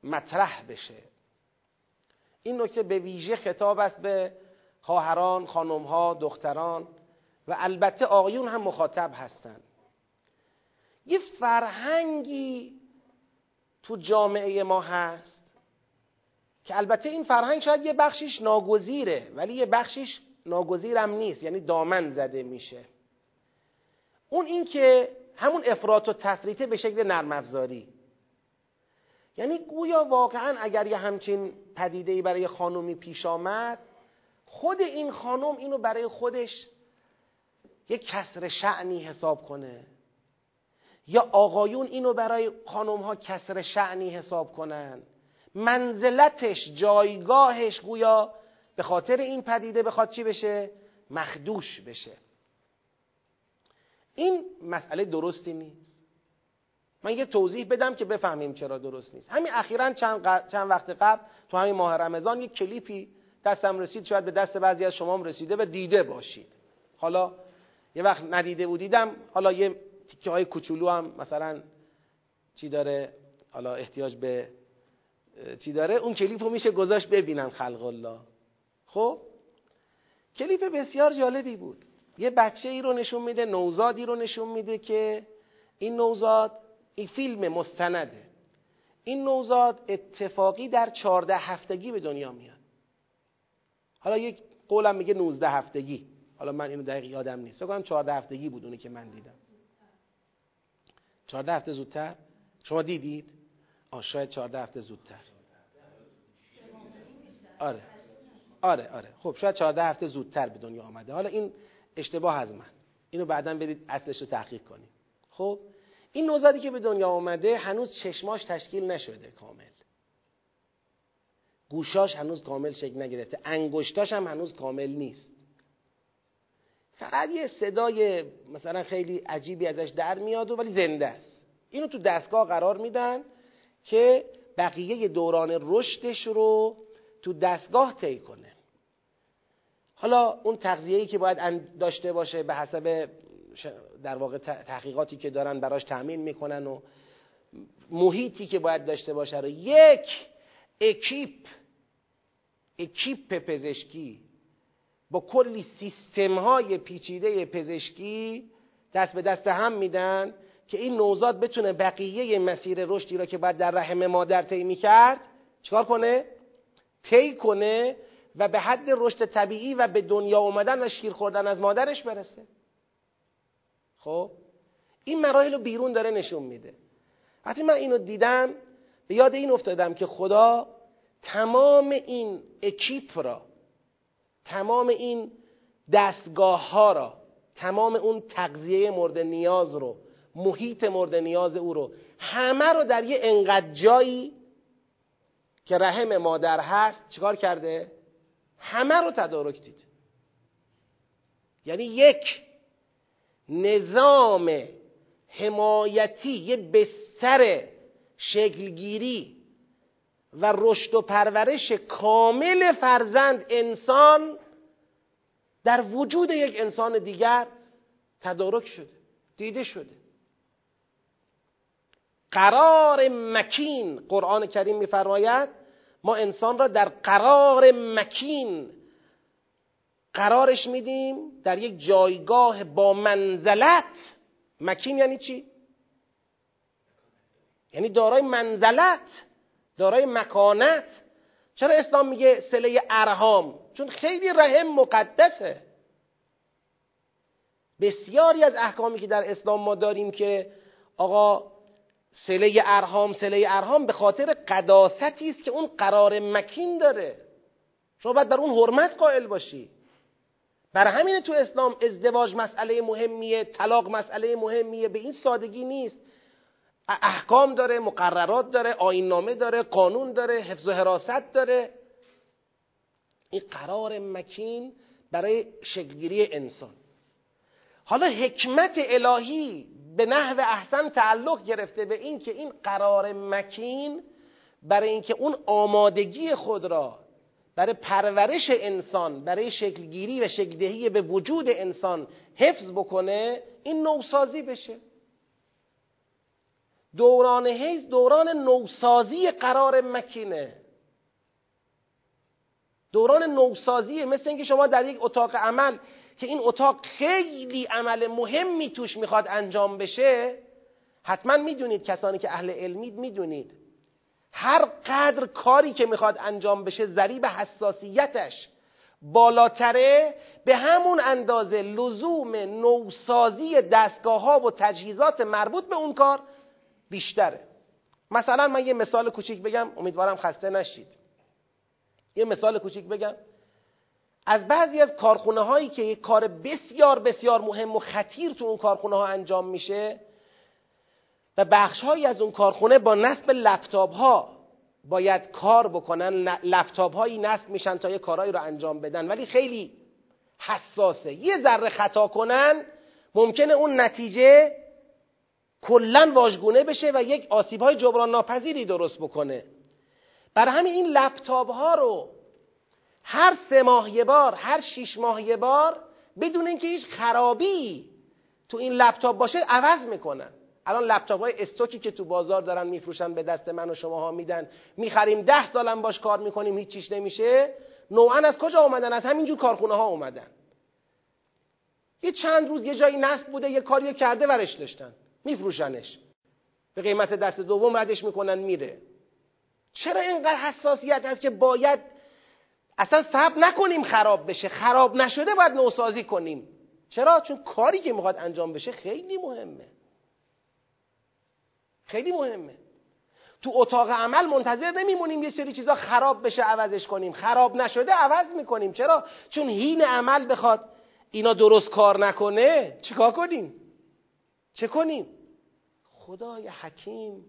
مطرح بشه. این نکته به ویژه خطاب است به خواهران، خانمها، دختران و البته آقایون هم مخاطب هستند. یه فرهنگی تو جامعه ما هست که البته این فرهنگ شاید یه بخشیش ناگزیره ولی یه بخشیش ناگزیرم نیست یعنی دامن زده میشه. اون این که همون افراط و تفریطه به شکل نرم افزاری. یعنی گویا واقعا اگر یه همچین پدیده برای خانومی پیش آمد خود این خانم اینو برای خودش یک کسر شعنی حساب کنه. یا آقایون اینو برای خانم ها کسر شعنی حساب کنن. منزلتش جایگاهش گویا به خاطر این پدیده بخواد چی بشه؟ مخدوش بشه. این مسئله درستی نیست. من یه توضیح بدم که بفهمیم چرا درست نیست. همین اخیرا چند, چند وقت قبل تو همین ماه رمضان یه کلیپی دستم رسید شاید به دست بعضی از شما هم رسیده و دیده باشید. حالا یه وقت ندیده بودیدم حالا یه تیکه های کوچولو هم مثلا چی داره؟ حالا احتیاج به چی داره؟ اون کلیپ رو میشه گذاشت ببینن خلق الله. خب؟ کلیپ بسیار جالبی بود. یه بچه ای رو نشون میده نوزادی رو نشون میده که این نوزاد این فیلم مستنده. این نوزاد اتفاقی در چهارده هفتگی به دنیا میاد. حالا یک قولم میگه 19 هفتگی. حالا من اینو دقیق یادم نیست. بگم 14 هفتگی بود اونی که من دیدم. 14 هفته زودتر؟ شما دیدید؟ آه شاید 14 هفته زودتر. آره. آره آره. خب شاید 14 هفته زودتر به دنیا آمده. حالا این اشتباه از من. اینو بعدا برید اصلش رو تحقیق کنید. خب؟ این نوزادی که به دنیا آمده هنوز چشماش تشکیل نشده کامل. گوشاش هنوز کامل شکل نگرفته. انگشتاش هم هنوز کامل نیست. فقط یه صدای مثلا خیلی عجیبی ازش در میاد و ولی زنده است. اینو تو دستگاه قرار میدن که بقیه دوران رشدش رو تو دستگاه طی کنه. حالا اون تغذیه‌ای که باید داشته باشه به حسب در واقع تحقیقاتی که دارن براش تأمین می‌کنن و محیطی که باید داشته باشه رو یک اکیپ اکیپ پزشکی با کلی سیستم های پیچیده پزشکی دست به دست هم میدن که این نوزاد بتونه بقیه مسیر رشدی را که بعد در رحم مادر طی می‌کرد چیکار کنه؟ طی کنه و به حد رشد طبیعی و به دنیا اومدن و شیر خوردن از مادرش برسه. خب این مراحل رو بیرون داره نشون میده وقتی من اینو دیدم به یاد این افتادم که خدا تمام این اکیپ را تمام این دستگاه ها را تمام اون تغذیه مورد نیاز رو محیط مورد نیاز او رو همه رو در یه انقدر جایی که رحم مادر هست چیکار کرده؟ همه رو تدارک دید یعنی یک نظام حمایتی یه بستر شکلگیری و رشد و پرورش کامل فرزند انسان در وجود یک انسان دیگر تدارک شده دیده شده. قرار مکین قرآن کریم میفرماید ما انسان را در قرار مکین قرارش میدیم در یک جایگاه با منزلت. مکین یعنی چی؟ یعنی دارای منزلت دارای مکانت. چرا اسلام میگه سله ارهام؟ چون خیلی رحم مقدسه. بسیاری از احکامی که در اسلام ما داریم که آقا سله ارهام سله ارهام به خاطر قداستی است که اون قرار مکین داره. شما باید بر اون حرمت قائل باشی. برای همین تو اسلام ازدواج مسئله مهمیه طلاق مسئله مهمیه به این سادگی نیست. احکام داره مقررات داره آین نامه داره قانون داره حفظ و حراست داره. این قرار مکین برای شکلگیری انسان. حالا حکمت الهی به نحو احسن تعلق گرفته به این که این قرار مکین برای اینکه اون آمادگی خود را برای پرورش انسان برای شکلگیری و شکلدهی به وجود انسان حفظ بکنه این نوسازی بشه. دوران حیز دوران نوسازی قرار مکینه. دوران نوسازیه مثل اینکه شما در یک اتاق عمل که این اتاق خیلی عمل مهمی توش می‌خواد انجام بشه حتما می‌دونید کسانی که اهل علمید می‌دونید. هر قدر کاری که می‌خواد انجام بشه ذریب حساسیتش بالاتره به همون اندازه لزوم نوسازی دستگاه ها و تجهیزات مربوط به اون کار بیشتره. مثلا من یه مثال کوچیک بگم امیدوارم خسته نشید. یه مثال کوچیک بگم. از بعضی از کارخونه هایی که کار بسیار بسیار مهم و خطیر تو اون کارخونه ها انجام میشه و بخش هایی از اون کارخونه با نصب لپتاپ ها باید کار بکنن. لپتاپ هایی نصب میشن تا یه کارهایی رو انجام بدن. ولی خیلی حساسه. یه ذره خطا کنن ممکنه اون نتیجه کلا واژگونه بشه و یک آسیب های جبران ناپذیری درست بکنه. برای همین این لپتاپ ها رو هر سه ماه یه بار هر شیش ماه یه بار بدون اینکه هیچ خرابی تو این لپتاپ باشه عوض می‌کنن. الان لپتاپ های استوکی که تو بازار دارن میفروشن به دست من و شما ها میدن. می‌خریم ده سالم باش کار می‌کنیم هیچ چیش نمیشه. نوعا از کجا اومدن؟ از همینجور کارخونه ها اومدن. یه چند روز یه جایی نصب بوده یه کاری کرده ورش داشتن. میفروشنش. به قیمت دست دوم ردش می‌کنن میره. چرا اینقدر حساسیت هست که باید اصلا صبر نکنیم خراب بشه؟ خراب نشده باید نوسازی کنیم. چرا؟ چون کاری که می‌خواد انجام بشه خیلی مهمه. خیلی مهمه. تو اتاق عمل منتظر نمیمونیم یه سری چیزا خراب بشه عوضش کنیم. خراب نشده عوض می‌کنیم. چرا؟ چون هین عمل بخواد اینا درست کار نکنه چیکار کنیم؟ چه کنیم؟ خدای حکیم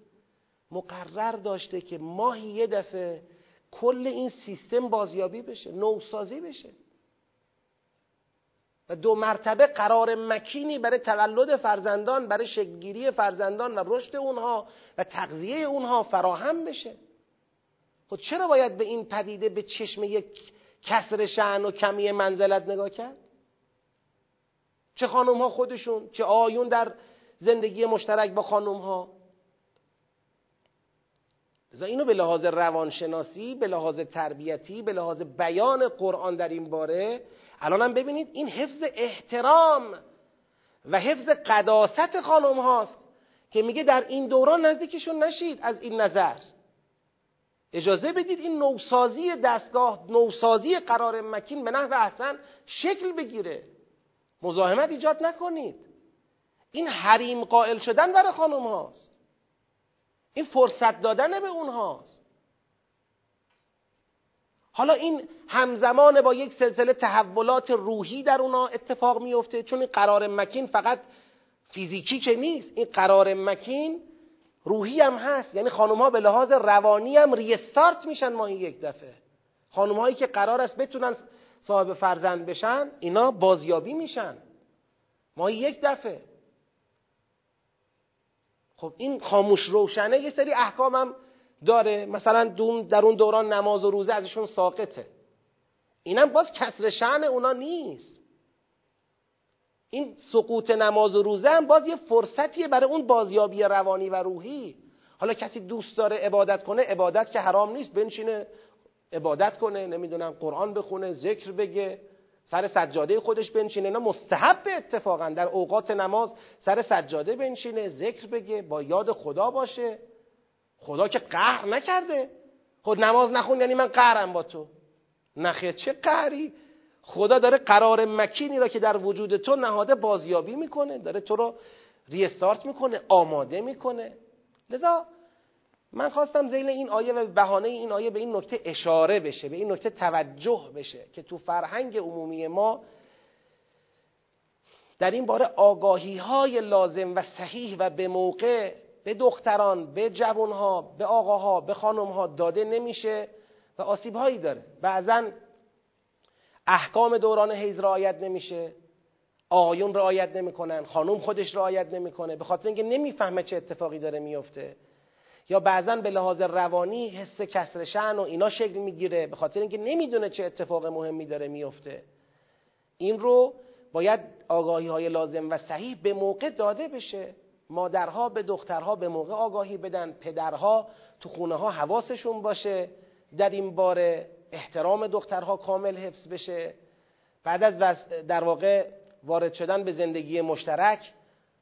مقرر داشته که ماهی یه دفعه کل این سیستم بازیابی بشه نوسازی بشه. و دو مرتبه قرار مکینی برای تولد فرزندان برای شکلگیری فرزندان و رشد اونها و تغذیه اونها فراهم بشه. خب چرا باید به این پدیده به چشم یک کسر شعن و کمی منزلت نگاه کرد؟ چه خانم ها خودشون چه آیون در زندگی مشترک با خانم ها اینو به لحاظ روانشناسی به لحاظ تربیتی به لحاظ بیان قرآن در این باره الانم ببینید این حفظ احترام و حفظ قداست خانم هاست که میگه در این دوران نزدیکشون نشید از این نظر. اجازه بدید این نوسازی دستگاه نوسازی قرار مکین به نحو احسن شکل بگیره. مزاحمت ایجاد نکنید. این حریم قائل شدن برای خانم هاست. این فرصت دادن به اونهاست. حالا این همزمان با یک سلسله تحولات روحی در اونا اتفاق میفته چون این قرار مکین فقط فیزیکی که نیست این قرار مکین روحی هم هست. یعنی خانم ها به لحاظ روانی هم ریستارت میشن ماهی یک دفعه. خانم هایی که قرار است بتونن صاحب فرزند بشن اینا بازیابی میشن. ماهی یک دفعه. خب این خاموش روشنه یه سری احکام هم داره. مثلا در اون دوران نماز و روزه ازشون ساقطه. اینم باز کسر شعن اونا نیست. این سقوط نماز و روزه هم باز یه فرصتیه برای اون بازیابی روانی و روحی. حالا کسی دوست داره عبادت کنه عبادت که حرام نیست بنشینه عبادت کنه نمی‌دونم قرآن بخونه ذکر بگه سر سجاده خودش بنشینه. نه مستحب اتفاقا. در اوقات نماز سر سجاده بنشینه ذکر بگه با یاد خدا باشه. خدا که قهر نکرده. خود نماز نخون یعنی من قهرم با تو. نخیر چه قهری؟ خدا داره قرار مکینی را که در وجود تو نهاده بازیابی می‌کنه. داره تو رو ریستارت می‌کنه آماده می‌کنه. لذا من خواستم زیل این آیه و بهانه این آیه به این نکته اشاره بشه به این نکته توجه بشه که تو فرهنگ عمومی ما در این باره آگاهی های لازم و صحیح و به موقع به دختران به جوانها به آقاها به خانمها داده نمیشه و آسیب هایی داره. بعضا احکام دوران حیض رعایت نمیشه آقایون رعایت نمی‌کنن خانم خودش رعایت نمی‌کنه به خاطر اینکه نمی‌فهمه چه اتفاقی داره میفته یا بعضا به لحاظ روانی حس کسر شن و اینا شکل می‌گیره به خاطر اینکه نمی‌دونه چه اتفاق مهمی داره میفته این رو باید آگاهی های لازم و صحیح به موقع داده بشه. مادرها به دخترها به موقع آگاهی بدن پدرها تو خونه ها حواسشون باشه. در این باره احترام دخترها کامل حفظ بشه. بعد از در واقع وارد شدن به زندگی مشترک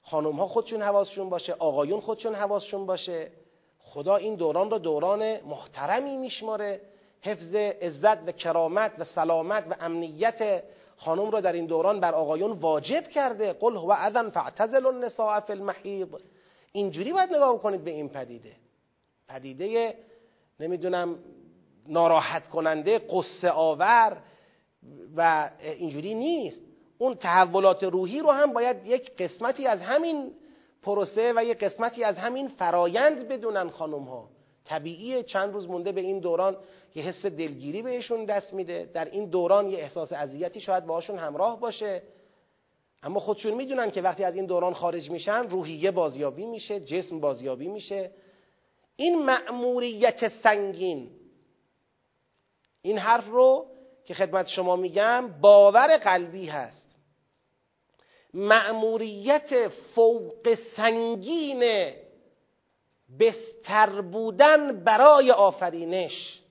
خانم ها خودشون حواسشون باشه آقایون خودشون حواسشون باشه. خدا این دوران را دوران محترمی میشماره. حفظ عزت و کرامت و سلامت و امنیت خانم را در این دوران بر آقایون واجب کرده. قل هو اذن فاعتزل النساء فی المحیض اینجوری باید نگاه کنید به این پدیده. پدیده نمی‌دونم ناراحت کننده قصه آور و اینجوری نیست. اون تحولات روحی رو هم باید یک قسمتی از همین پروسه و یک قسمتی از همین فرایند بدونن خانم ها طبیعیه چند روز مونده به این دوران یه حس دلگیری بهشون دست میده. در این دوران یه احساس اذیتی شاید باهاشون همراه باشه. اما خودشون می‌دونن که وقتی از این دوران خارج میشن روحیه بازیابی میشه جسم بازیابی میشه. این مأموریت سنگین این حرف رو که خدمت شما میگم باور قلبی هست. مأموریت فوق سنگین بستر بودن برای آفرینش.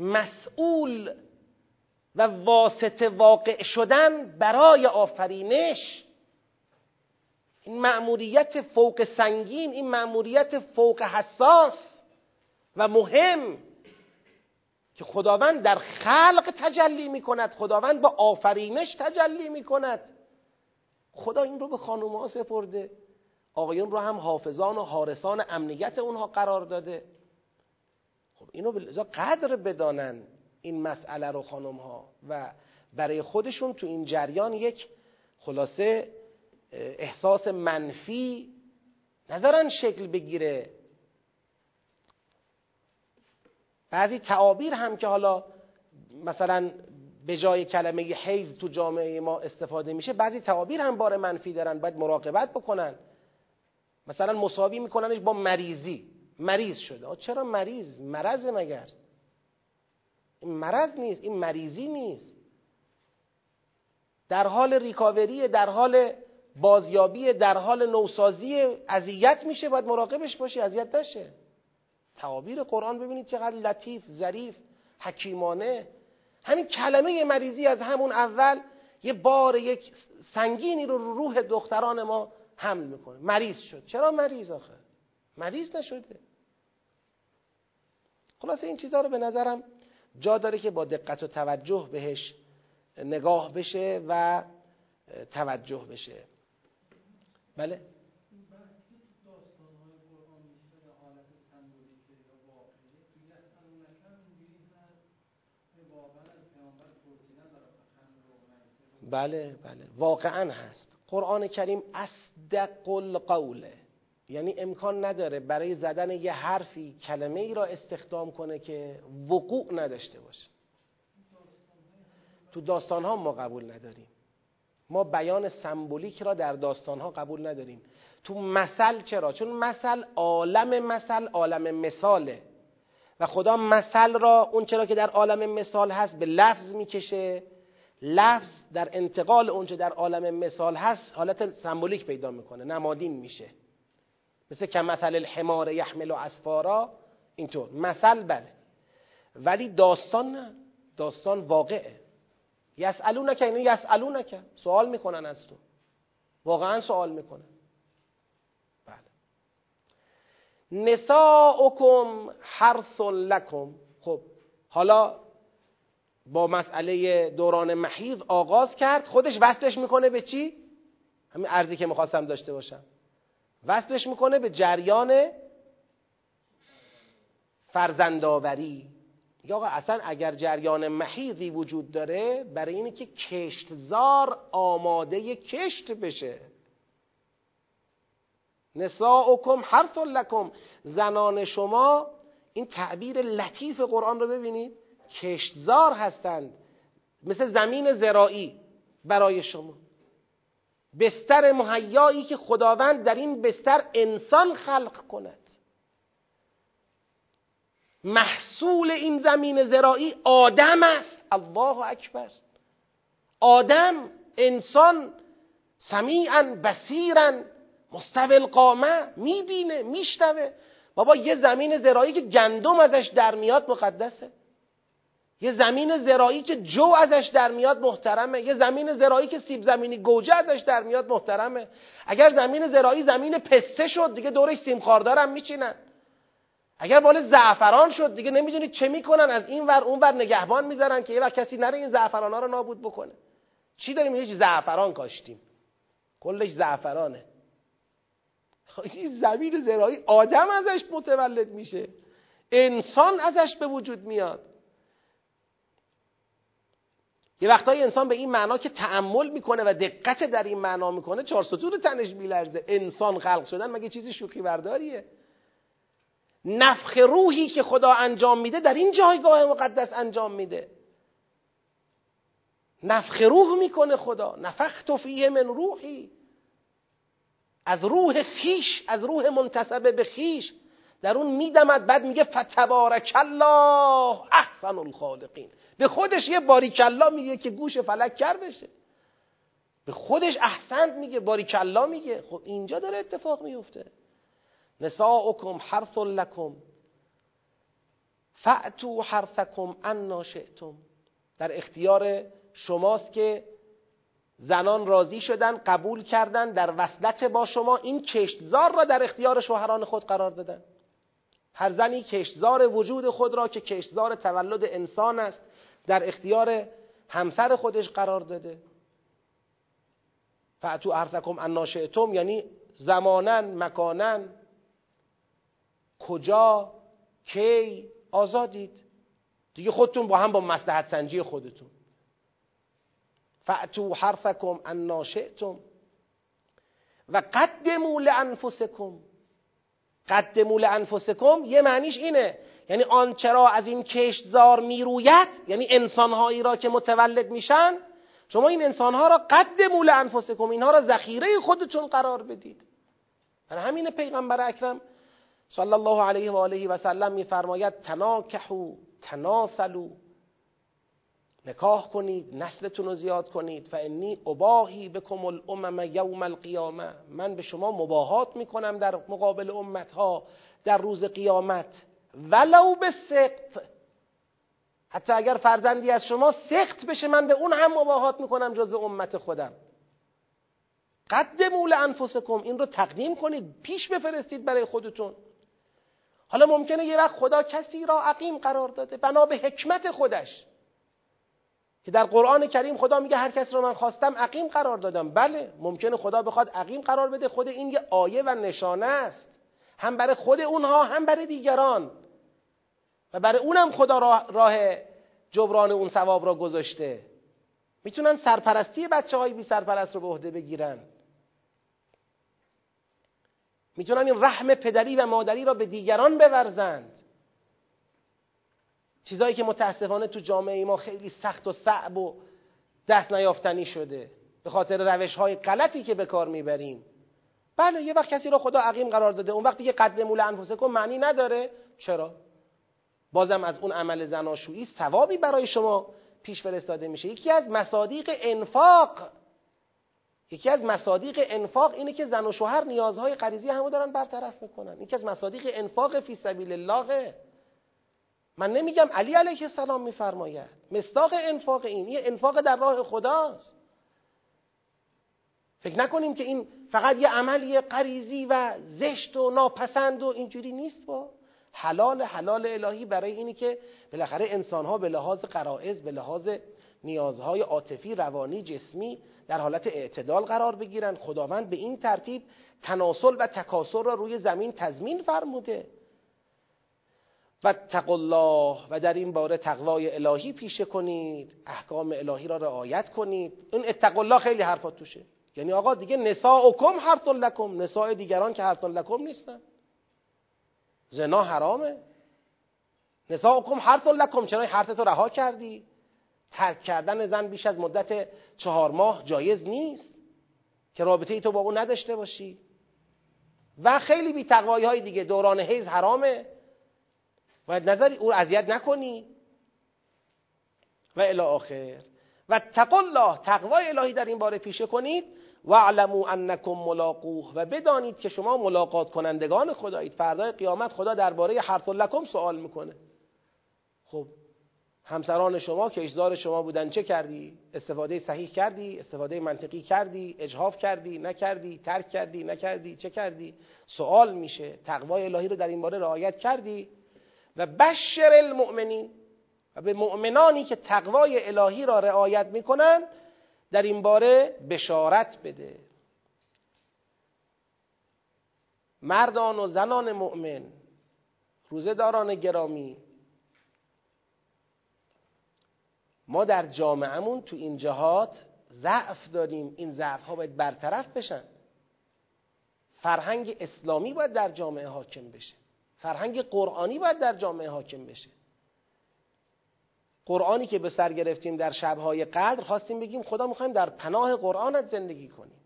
مسئول و واسطه واقع شدن برای آفرینش این مأموریت فوق سنگین این مأموریت فوق حساس و مهم که خداوند در خلق تجلی می کند خداوند با آفرینش تجلی می کند خدا این رو به خانوم ها سپرده آقایون رو هم حافظان و حارسان امنیت اونها قرار داده. اینو به قدر بدانن این مسئله رو خانم ها و برای خودشون تو این جریان یک خلاصه احساس منفی نظرن شکل بگیره. بعضی تعابیر هم که حالا مثلا به جای کلمه حیز تو جامعه ما استفاده میشه بعضی تعابیر هم بار منفی دارن باید مراقبت بکنن. مثلا مساوی میکننش با مریضی. مریض شده. چرا مریض؟ مرض مگر این مرض نیست این مریضی نیست. در حال ریکاوری در حال بازیابی در حال نوسازی اذیت میشه باید مراقبش باشی اذیت نشه. تعابیر قرآن ببینید چقدر لطیف ظریف حکیمانه. همین کلمه مریضی از همون اول یه بار یک سنگینی رو روح دختران ما حمل می‌کنه. مریض شد. چرا مریض آخه؟ مریض نشده. خلاصه این چیزها رو به نظرم جا داره که با دقت و توجه بهش نگاه بشه و توجه بشه. بله؟ بله بله. واقعا هست. قرآن کریم اصدق القوله یعنی امکان نداره برای زدن یه حرفی کلمه ای را استخدام کنه که وقوع نداشته باشه. تو داستان ها ما قبول نداریم. ما بیان سمبولیک را در داستان ها قبول نداریم. تو مثل چرا؟ چون مثل عالم مثل عالم مثاله. و خدا مثل را اون چرا که در عالم مثال هست به لفظ می‌کشه. لفظ در انتقال اونچه در عالم مثال هست حالت سمبولیک پیدا می‌کنه نمادین میشه. مثل که مثل الحمار یحمل و اسفارا اینطور. مثل بله. ولی داستان نه. داستان واقعه. یسالونک یعنی یسالونک سوال می‌کنن از تو. واقعا سوال می‌کنن. بله. نساؤکم حرث لکم. خب حالا با مسئله دوران محیض آغاز کرد. خودش وصلش می‌کنه به چی؟ همین ارزی که می‌خواستم داشته باشم. وصلش می‌کنه به جریان فرزندآوری. یا آقا اصلا اگر جریان محیضی وجود داره برای اینه که کشتزار آماده کشت بشه. نساؤکم حرث لکم. زنان شما این تعبیر لطیف قرآن رو ببینید. کشتزار هستند. مثل زمین زراعی برای شما. بستر مهیایی که خداوند در این بستر انسان خلق کند. محصول این زمین زراعی آدم است. الله اکبر. آدم انسان سمیعا بسیرا مستوی القامه می‌بینه میشنوه. بابا یه زمین زراعی که گندم ازش در میاد مقدسه. یه زمین زراعی که جو ازش در میاد محترمه. یه زمین زراعی که سیب زمینی گوجه ازش در میاد محترمه. اگر زمین زراعی زمین پسته شد دیگه دورش سیم خاردارم میچینن. اگر بال زعفران شد دیگه نمی‌دونید چه می‌کنن. از این ور اون ور نگهبان می‌ذارن که یه وقت کسی نره این زعفران ها رو نابود بکنه. چی داریم؟ هیچ زعفران کاشتیم. کلش زعفرانه. این زمین زراعی آدم ازش متولد میشه. انسان ازش به وجود میاد. یه وقتایی انسان به این معنا که تعمل می‌کنه و دقت در این معنا می‌کنه چهار ستون تنش میلرزه. انسان خلق شدن مگه چیزی شوخی برداریه نفخ روحی که خدا انجام میده در این جایگاه مقدس انجام میده. نفخ روح می‌کنه خدا. نفخت فیه من روحی. از روح خیش از روح منتصبه به خیش. در اون میدمد بعد میگه فتبارک الله احسن الخالقین. به خودش یه باریکلا میگه که گوش فلک کر بشه. به خودش احسنت میگه باریکلا میگه. خب اینجا داره اتفاق میفته نساؤکم حرث لکم. فأتو حرثکم انا شئتم. در اختیار شماست که زنان راضی شدن قبول کردن در وصلت با شما این کشتزار را در اختیار شوهران خود قرار دادن. هر زنی کشتزار وجود خود را که کشتزار تولد انسان است در اختیار همسر خودش قرار داده. فعتو ارثکم اناشئتم یعنی زمانن مکانن کجا کی آزادید؟ دیگه خودتون با هم با مصلحت سنجی خودتون. فعتو حرفکم اناشئتم و قدموا لانفسکم قدموا لانفسکم یه معنیش اینه. یعنی آنچرا از این کشتزار می‌روید یعنی انسانهایی را که متولد میشن شما این انسانها را قد مول انفسکم اینها را ذخیره خودتون قرار بدید. برای همین پیغمبر اکرم صلی الله علیه و آله و سلم میفرماید تناکحو تناسلو نکاح کنید نسلتون رو زیاد کنید. و انی اباهی بکم الامم یوم القیامه من به شما مباهات می‌کنم در مقابل امتها در روز قیامت. ولو به سقط. حتی اگر فرزندی از شما سخت بشه من به اون هم مباهات می‌کنم جز امت خودم. قدموا لانفسکم این رو تقدیم کنید پیش بفرستید برای خودتون. حالا ممکنه یه وقت خدا کسی را عقیم قرار داده بنا به حکمت خودش. که در قرآن کریم خدا میگه هر کسی رو من خواستم عقیم قرار دادم. بله ممکنه خدا بخواد عقیم قرار بده. خود این یه آیه و نشانه است. هم برای خود اونها هم برای دیگران. و برای اونم خدا راه, راه جبران اون ثواب را گذاشته. می‌تونن سرپرستی بچه های بی سرپرست رو به عهده بگیرن. می‌تونن این رحم پدری و مادری را به دیگران بورزند. چیزهایی که متاسفانه تو جامعه ما خیلی سخت و صعب و دست نیافتنی شده. به خاطر روش های غلطی که به کار می‌بریم. بله یه وقت کسی رو خدا عقیم قرار داده. اون وقتی که قدم مول انفسکم معنی نداره. چرا؟ بازم از اون عمل زناشویی ثوابی برای شما پیش فرستاده میشه. یکی از مصادیق انفاق یکی از مصادیق انفاق اینه که زن و شوهر نیازهای غریزی همو دارن برطرف می‌کنن. یکی از مصادیق انفاق فی سبیل الله. من نمیگم علی علیه السلام میفرماید. مستاق انفاق این. یه انفاق در راه خداست. فکر نکنیم که این فقط یه عملی غریزی و زشت و ناپسند و اینجوری نیست با. حلال حلال الهی برای اینی که بالاخره انسانها به لحاظ قرائز به لحاظ نیازهای عاطفی روانی جسمی در حالت اعتدال قرار بگیرن. خداوند به این ترتیب تناسل و تکاسر را روی زمین تضمین فرموده. و الله و در این باره تقوای الهی پیشه کنید احکام الهی را رعایت کنید. این الله خیلی حرفات توشه. یعنی آقا دیگه نساءکم حرث لکم. نساء دیگران که حرث لکم نیستن. زنا حرامه. نساءکم حرث لکم. چرا حرث تو رها کردی؟ ترک کردن زن بیش از مدت چهار ماه جایز نیست. که رابطه ای تو با او نداشته باشی. و خیلی بی های دیگه. دوران حیز حرامه. باید نظری او اذیت نکنی و الی آخر و تقوا الله تقوای الهی در این باره پیشه کنید و علمو انکم ملاقوه و بدانید که شما ملاقات کنندگان خدایید فردای قیامت خدا درباره حرف لکم سوال می‌کنه خب همسران شما که اجزار شما بودن چه کردی؟ استفاده صحیح کردی؟ استفاده منطقی کردی؟ اجهاف کردی؟ نکردی؟ ترک کردی؟ نکردی؟ چه کردی؟ سوال میشه تقوای الهی رو در این باره رعایت کردی؟ و بشر المؤمنین و به مؤمنانی که تقوای الهی را رعایت می‌کنند در این باره بشارت بده. مردان و زنان مؤمن روزهداران گرامی ما در جامعهمون تو این جهات ضعف داریم. این ضعف ها باید برطرف بشن. فرهنگ اسلامی باید در جامعه حاکم بشه. فرهنگ قرآنی باید در جامعه حاکم بشه. قرآنی که به سر گرفتیم در شبهای قدر خواستیم بگیم خدا می‌خوایم در پناه قرآنت زندگی کنیم.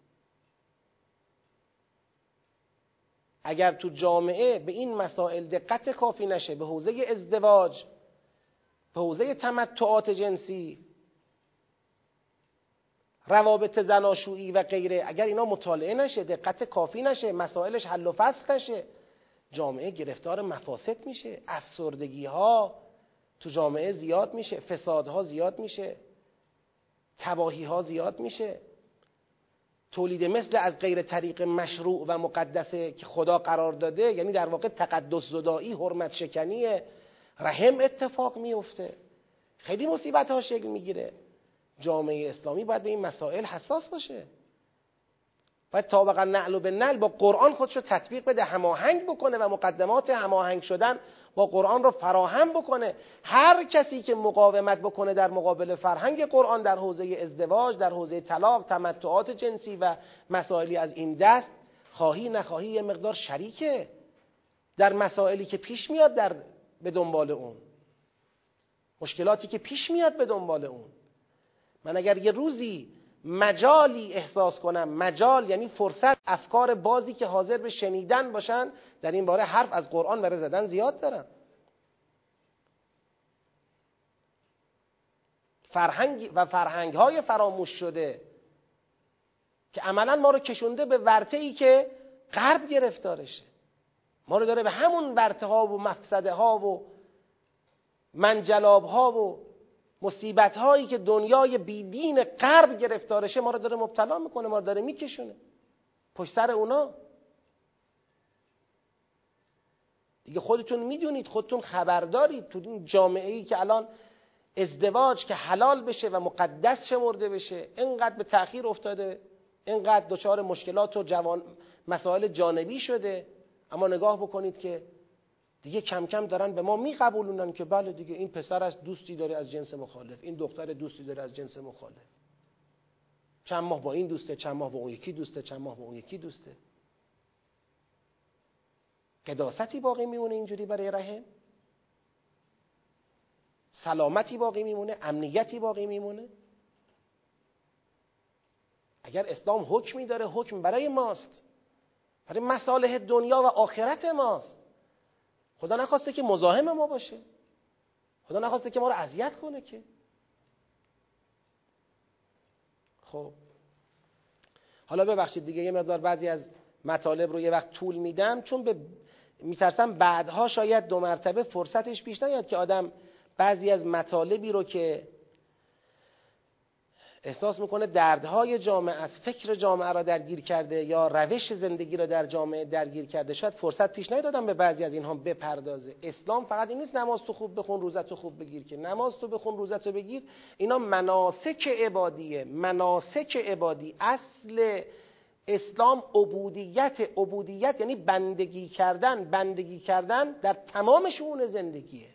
اگر تو جامعه به این مسائل دقت کافی نشه به حوزه ازدواج به حوزه تمتعات جنسی روابط زناشویی و غیره اگر اینا مطالعه نشه دقت کافی نشه مسائلش حل و فصل نشه جامعه گرفتار مفاسد میشه افسردگی ها تو جامعه زیاد میشه فسادها زیاد میشه تباهی ها زیاد میشه. تولید مثل از غیر طریق مشروع و مقدسه که خدا قرار داده یعنی در واقع تقدس زدایی حرمت شکنی رحم اتفاق میفته خیلی مصیبت ها شکل می‌گیره. جامعه اسلامی باید به این مسائل حساس باشه. باید طابقا نعل و به نعل با قرآن خودشو تطبیق بده هماهنگ بکنه و مقدمات هماهنگ شدن با قرآن رو فراهم بکنه. هر کسی که مقاومت بکنه در مقابل فرهنگ قرآن در حوزه ازدواج در حوزه طلاق تمتعات جنسی و مسائلی از این دست خواهی نخواهی یه مقدار شریکه در مسائلی که پیش میاد در به دنبال اون. مشکلاتی که پیش میاد به دنبال اون. من اگر یه روزی مجالی احساس کنم. مجال یعنی فرصت افکار بازی که حاضر به شنیدن باشن. در این باره حرف از قرآن برای زدن زیاد دارم. فرهنگ و فرهنگ های فراموش شده که عملا ما رو کشونده به ورته ای که غرب گرفتارشه. ما رو داره به همون ورته ها و مفسده ها و منجلاب ها و مصیبت هایی که دنیای بیدین غرب گرفتارشه ما رو داره مبتلا می‌کنه ما رو داره میکشونه. پشت سر اونا. دیگه خودتون می‌دونید خودتون خبردارید تو این جامعه ای که الان ازدواج که حلال بشه و مقدس شمرده بشه اینقدر به تأخیر افتاده اینقدر دچار مشکلات و جوان مسائل جانبی شده. اما نگاه بکنید که دیگه کم کم دارن به ما میقبولونن که بله دیگه این پسر از دوستی داره از جنس مخالف این دختر دوستی داره از جنس مخالف. چند ماه با این دوسته چند ماه با اون یکی دوسته چند ماه با اون یکی دوسته. قداستی باقی میمونه اینجوری برای رحم. سلامتی باقی میمونه امنیتی باقی میمونه. اگر اسلام حکمی داره حکم برای ماست. برای مصالح دنیا و آخرت ماست. خدا نخواسته که مزاحم ما باشه. خدا نخواسته که ما رو اذیت کنه که. خب. حالا ببخشید دیگه یه مقدار بعضی از مطالب رو یه وقت طول میدم چون به میترسم بعدها شاید دو مرتبه فرصتش پیش نیاد که آدم بعضی از مطالبی رو که احساس می‌کنه دردهای جامعه از فکر جامعه را درگیر کرده یا روش زندگی را در جامعه درگیر کرده. شاید فرصت پیش ندادم به بعضی از اینها بپردازه. اسلام فقط این نیست نماز تو خوب بخون روزت تو خوب بگیر که. نماز تو بخون روزت تو بگیر. اینا مناسک عبادیه. مناسک عبادی. اصل اسلام عبودیت. عبودیت یعنی بندگی کردن. بندگی کردن در تمام شؤون زندگیه.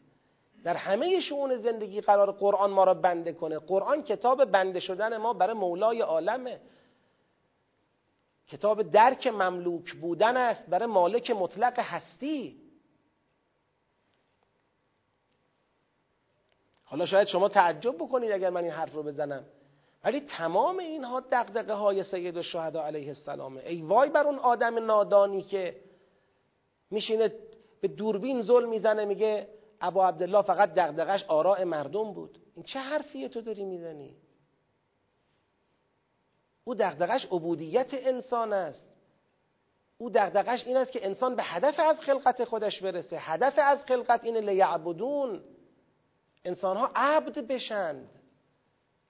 در همه شؤون زندگی قرار قرآن ما را بنده کنه. قرآن کتاب بنده شدن ما برای مولای عالمه. کتاب درک مملوک بودن است برای مالک مطلق هستی. حالا شاید شما تعجب بکنید اگر من این حرف رو بزنم. ولی تمام اینها دقدقه های سید الشهدا علیه السلامه ای وای بر اون آدم نادانی که میشینه به دوربین زل می‌زنه میگه ابا عبدالله فقط دقدقش آراء مردم بود. این چه حرفیه تو داری می‌زنی؟ او دقدقش عبودیت انسان است. او دقدقش این است که انسان به هدف از خلقت خودش برسه. هدف از خلقت اینه لیعبدون. انسان ها عبد بشند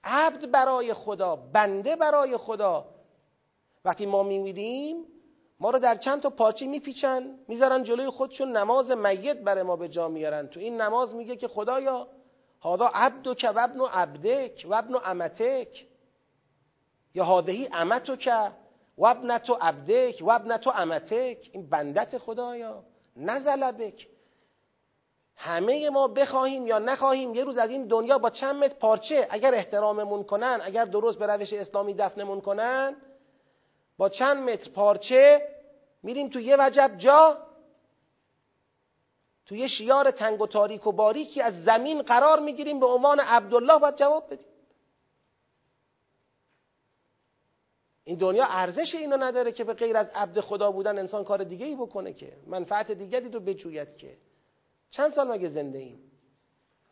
عبد برای خدا بنده برای خدا. وقتی ما میمیریم ما رو در چند تا پاچی میپیچن می‌ذارن جلوی خودشون نماز میت برای ما به جا میارن. تو این نماز میگه که خدایا هادا عبد که وابن و عبدک و امتک یا هادهی امتو که وابنت و عبدک و امتک این بندت خدایا. نزلبک همه ما بخواهیم یا نخواهیم یه روز از این دنیا با چند متر پارچه اگر احتراممون کنن اگر درست به روش اسلامی دفنمون کنن با چند متر پارچه میریم تو یه وجب جا تو یه شیار تنگ و تاریک و باریکی از زمین قرار می‌گیریم به عنوان عبدالله باید جواب بدیم. این دنیا ارزش اینو نداره که به غیر از عبد خدا بودن انسان کار دیگه ای بکنه که. منفعت دیگری رو بجوید که. چند سال مگه زنده ایم؟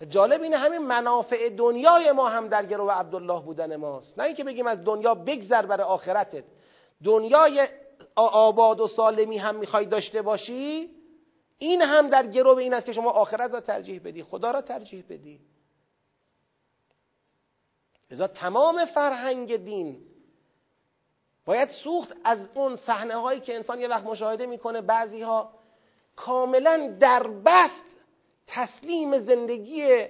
جالب اینه همین منافع دنیای ما هم در گرو عبدالله بودن ماست. نه اینکه بگیم از دنیا بگذر برای آخرتت. دنیای آباد و سالمی هم می‌خوای داشته باشی این هم در گرو این است که شما آخرت را ترجیح بدی خدا را ترجیح بدی. لذا تمام فرهنگ دین باید سوخت از اون صحنه هایی که انسان یه وقت مشاهده می‌کنه بعضی ها کاملا در بست تسلیم زندگی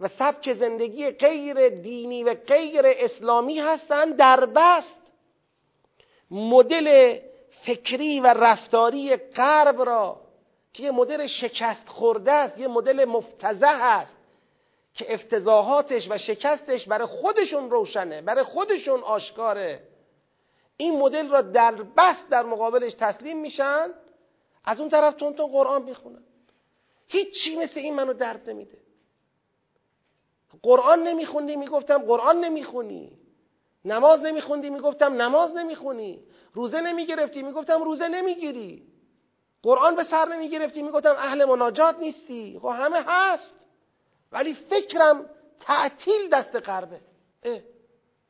و سبک زندگی غیر دینی و غیر اسلامی هستند در بست مدل فکری و رفتاری غرب را که یه مدل شکست خورده است یه مدل مفتزه است که افتضاحاتش و شکستش برای خودشون روشنه برای خودشون آشکاره. این مدل را در بست در مقابلش تسلیم میشن از اون طرف تون تون قرآن می‌خونن هیچی مثل این منو درد نمیده. قرآن نمیخوندی می‌گفتم قرآن نمی‌خونی. نماز نمیخوندی؟ می‌گفتم نماز نمی‌خونی. روزه نمی‌گرفتی؟ می‌گفتم روزه نمی‌گیری. قرآن به سر نمی‌گرفتی؟ می‌گفتم اهل مناجات نیستی. خب همه هست. ولی فکرم تعطیل دست قربه.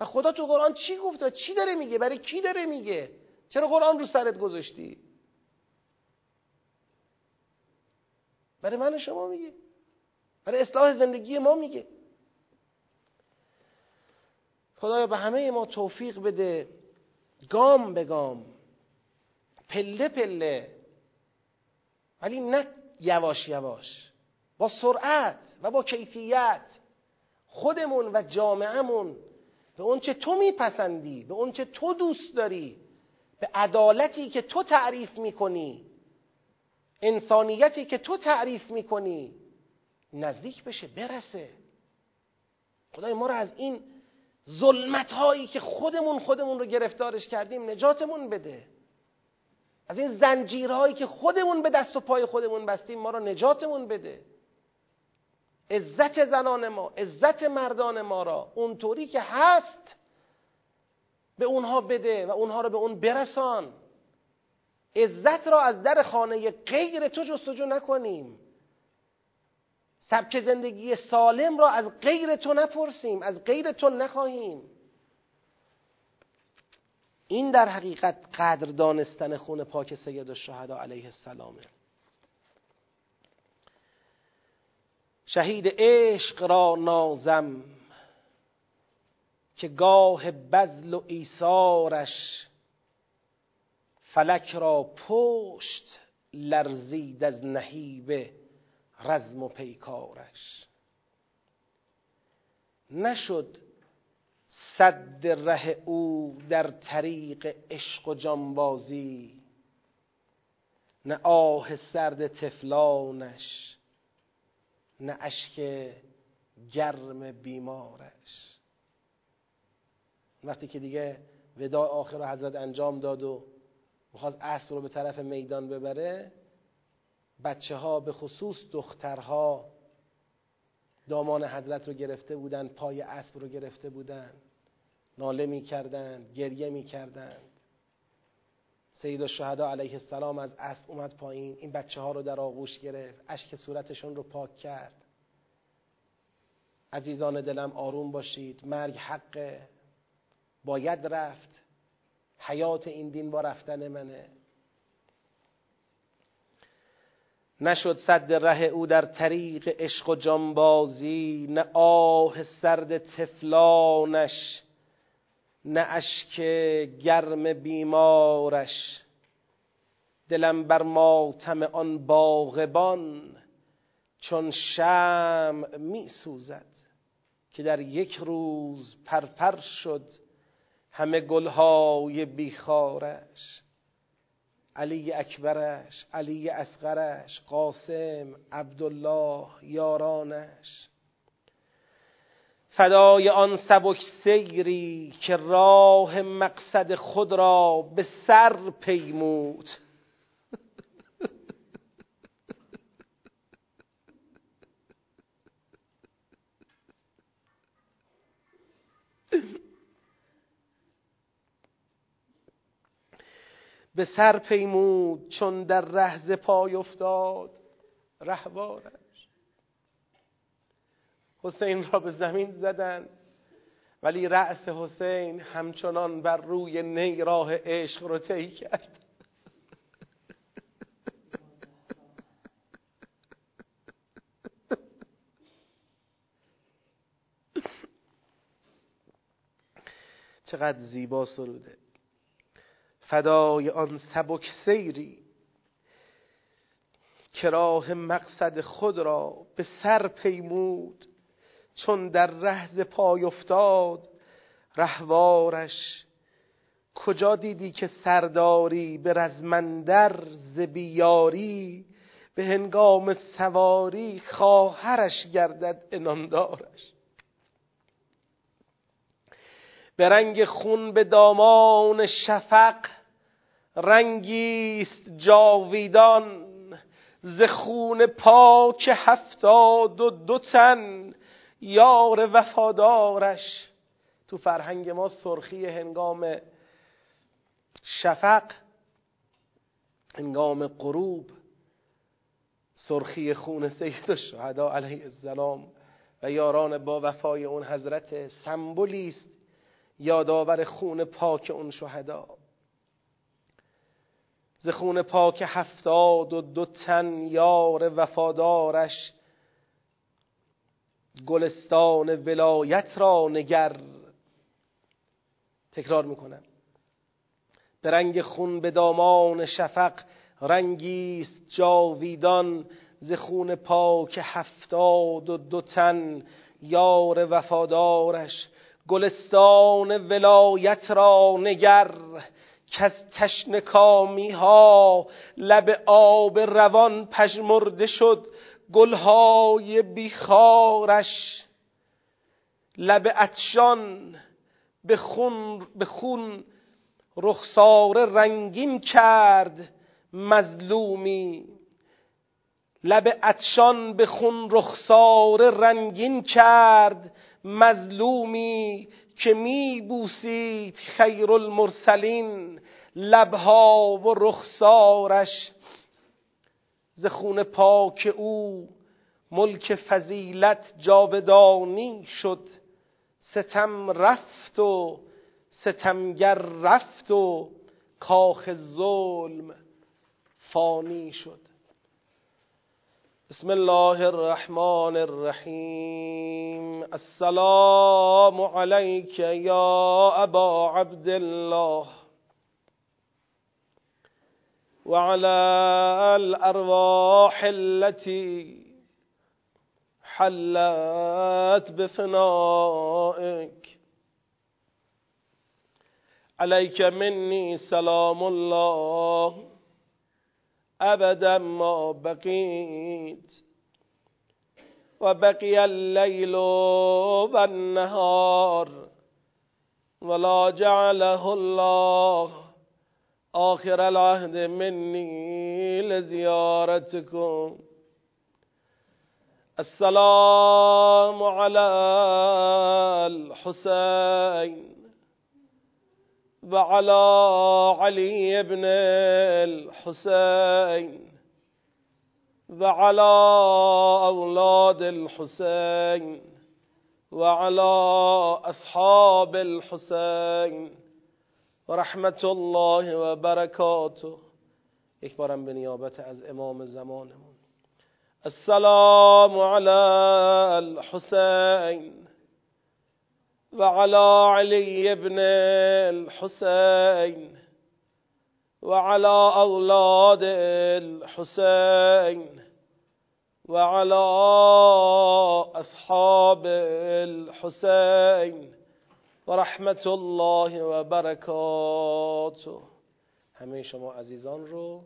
و خدا تو قرآن چی گفته؟ چی داره میگه؟ برای کی داره میگه؟ چرا قرآن رو سرت گذاشتی؟ برای من شما میگه. برای اصلاح زندگی ما میگه. خدایا به همه ما توفیق بده. گام به گام. پله پله. ولی نه یواش یواش. با سرعت و با کیفیت. خودمون و جامعهمون. به اونچه تو میپسندی به اونچه تو دوست داری به عدالتی که تو تعریف می‌کنی. انسانیتی که تو تعریف می‌کنی. نزدیک بشه برسه. خدای ما رو از این ظلمت هایی که خودمون خودمون رو گرفتارش کردیم نجاتمون بده. از این زنجیرهایی که خودمون به دست و پای خودمون بستیم ما رو نجاتمون بده. عزت زنان ما عزت مردان ما را اونطوری که هست به اونها بده و اونها رو به اون برسان. عزت را از در خانه غیر تو جستجو نکنیم. سبک زندگی سالم را از غیر تو نپرسیم از غیر تو نخواهیم. این در حقیقت قدر دانستن خون پاک سید الشهدا علیه السلامه. شهید عشق را نازم که گاه بزل و ایثارش فلک را پشت لرزید از نهیب رزم و پیکارش. نشد صد ره او در طریق عشق و جانبازی نه آه سرد تفلانش نه اشک گرم بیمارش. وقتی که دیگه وداع آخر حضرت انجام داد و می‌خواست اسب رو به طرف میدان ببره بچه ها به خصوص دخترها دامان حضرت رو گرفته بودن پای اسب رو گرفته بودن ناله می‌کردند گریه می‌کردند سید الشهدا علیه السلام از اسب اومد پایین این بچه ها رو در آغوش گرفت اشک صورتشون رو پاک کرد. عزیزان دلم آروم باشید مرگ حقه. باید رفت. حیات این دین با رفتن منه. نشد صد ره او در طریق عشق و جانبازی نه آه سرد تفلانش نه اشک گرم بیمارش. دلم بر ماتم آن باغبان چون شم می سوزد که در یک روز پرپر شد همه گلهای بیخارش. علی اکبرش علی اصغرش قاسم عبدالله یارانش. فدای آن سبک سیری که راه مقصد خود را به سر پیمود. به سر پیمود چون در رهز پای افتاد رهوارش. حسین را به زمین زدن ولی رأس حسین همچنان بر روی نی راه عشق رو طی کرد. چقدر زیبا سروده فدای آن سبک سیری. که راه مقصد خود را به سر پیمود. چون در رهز پای افتاد رهوارش کجا دیدی که سرداری به رزمندر زبیاری به هنگام سواری خواهرش گردد اناندارش به رنگ خون به دامان شفق رنگیست جاویدان ز خون پاک هفتاد و دو تن یار وفادارش. تو فرهنگ ما سرخی هنگام شفق هنگام غروب سرخی خون سید الشهدا علیه السلام و یاران با وفای اون حضرت سمبولی یادآور خون پاک اون شهدا. ز خون پاک هفتاد و دو تن یار وفادارش. گلستان ولایت را نگر. تکرار می‌کنم. به رنگ خون به دامان شفق رنگیست جاویدان. ز خون پاک هفتاد و دو تن یار وفادارش. گلستان ولایت را نگر. که از تشنکامی ها لب آب روان پژمرده شد گلهای بیخارش. لب اتشان به خون, به خون رخسار رنگین کرد مظلومی. لب اتشان به خون رخسار رنگین کرد مظلومی. که می بوسید خیر المرسلین لبها و رخسارش. ز خون پاک او ملک فضیلت جاودانی شد. ستم رفت و ستمگر رفت و کاخ ظلم فانی شد. بسم الله الرحمن الرحیم السلام عليك يا أبا عبد الله وعلى الأرواح التي حلت بفنائك. عليك مني سلام الله. أبدا ما بقيت. وبقي الليل والنهار ولا جعله الله. آخر العهد مني لزيارتكم. السلام على الحسين. وعلى علي بن الحسين وعلى أولاد الحسين وعلى أصحاب الحسين. ورحمة الله وبركاته. به نیابت از امام زمانمون. السلام على الحسين وعلى علي بن الحسين وعلى أولاد الحسين وعلى أصحاب الحسين ورحمة الله وبركاته. همه شما عزیزان رو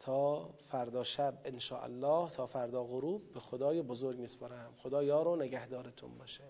تا فردا شب ان الله تا فردا غروب به خدای بزرگ میسپارم. خدا یار و نگهدارتون باشه.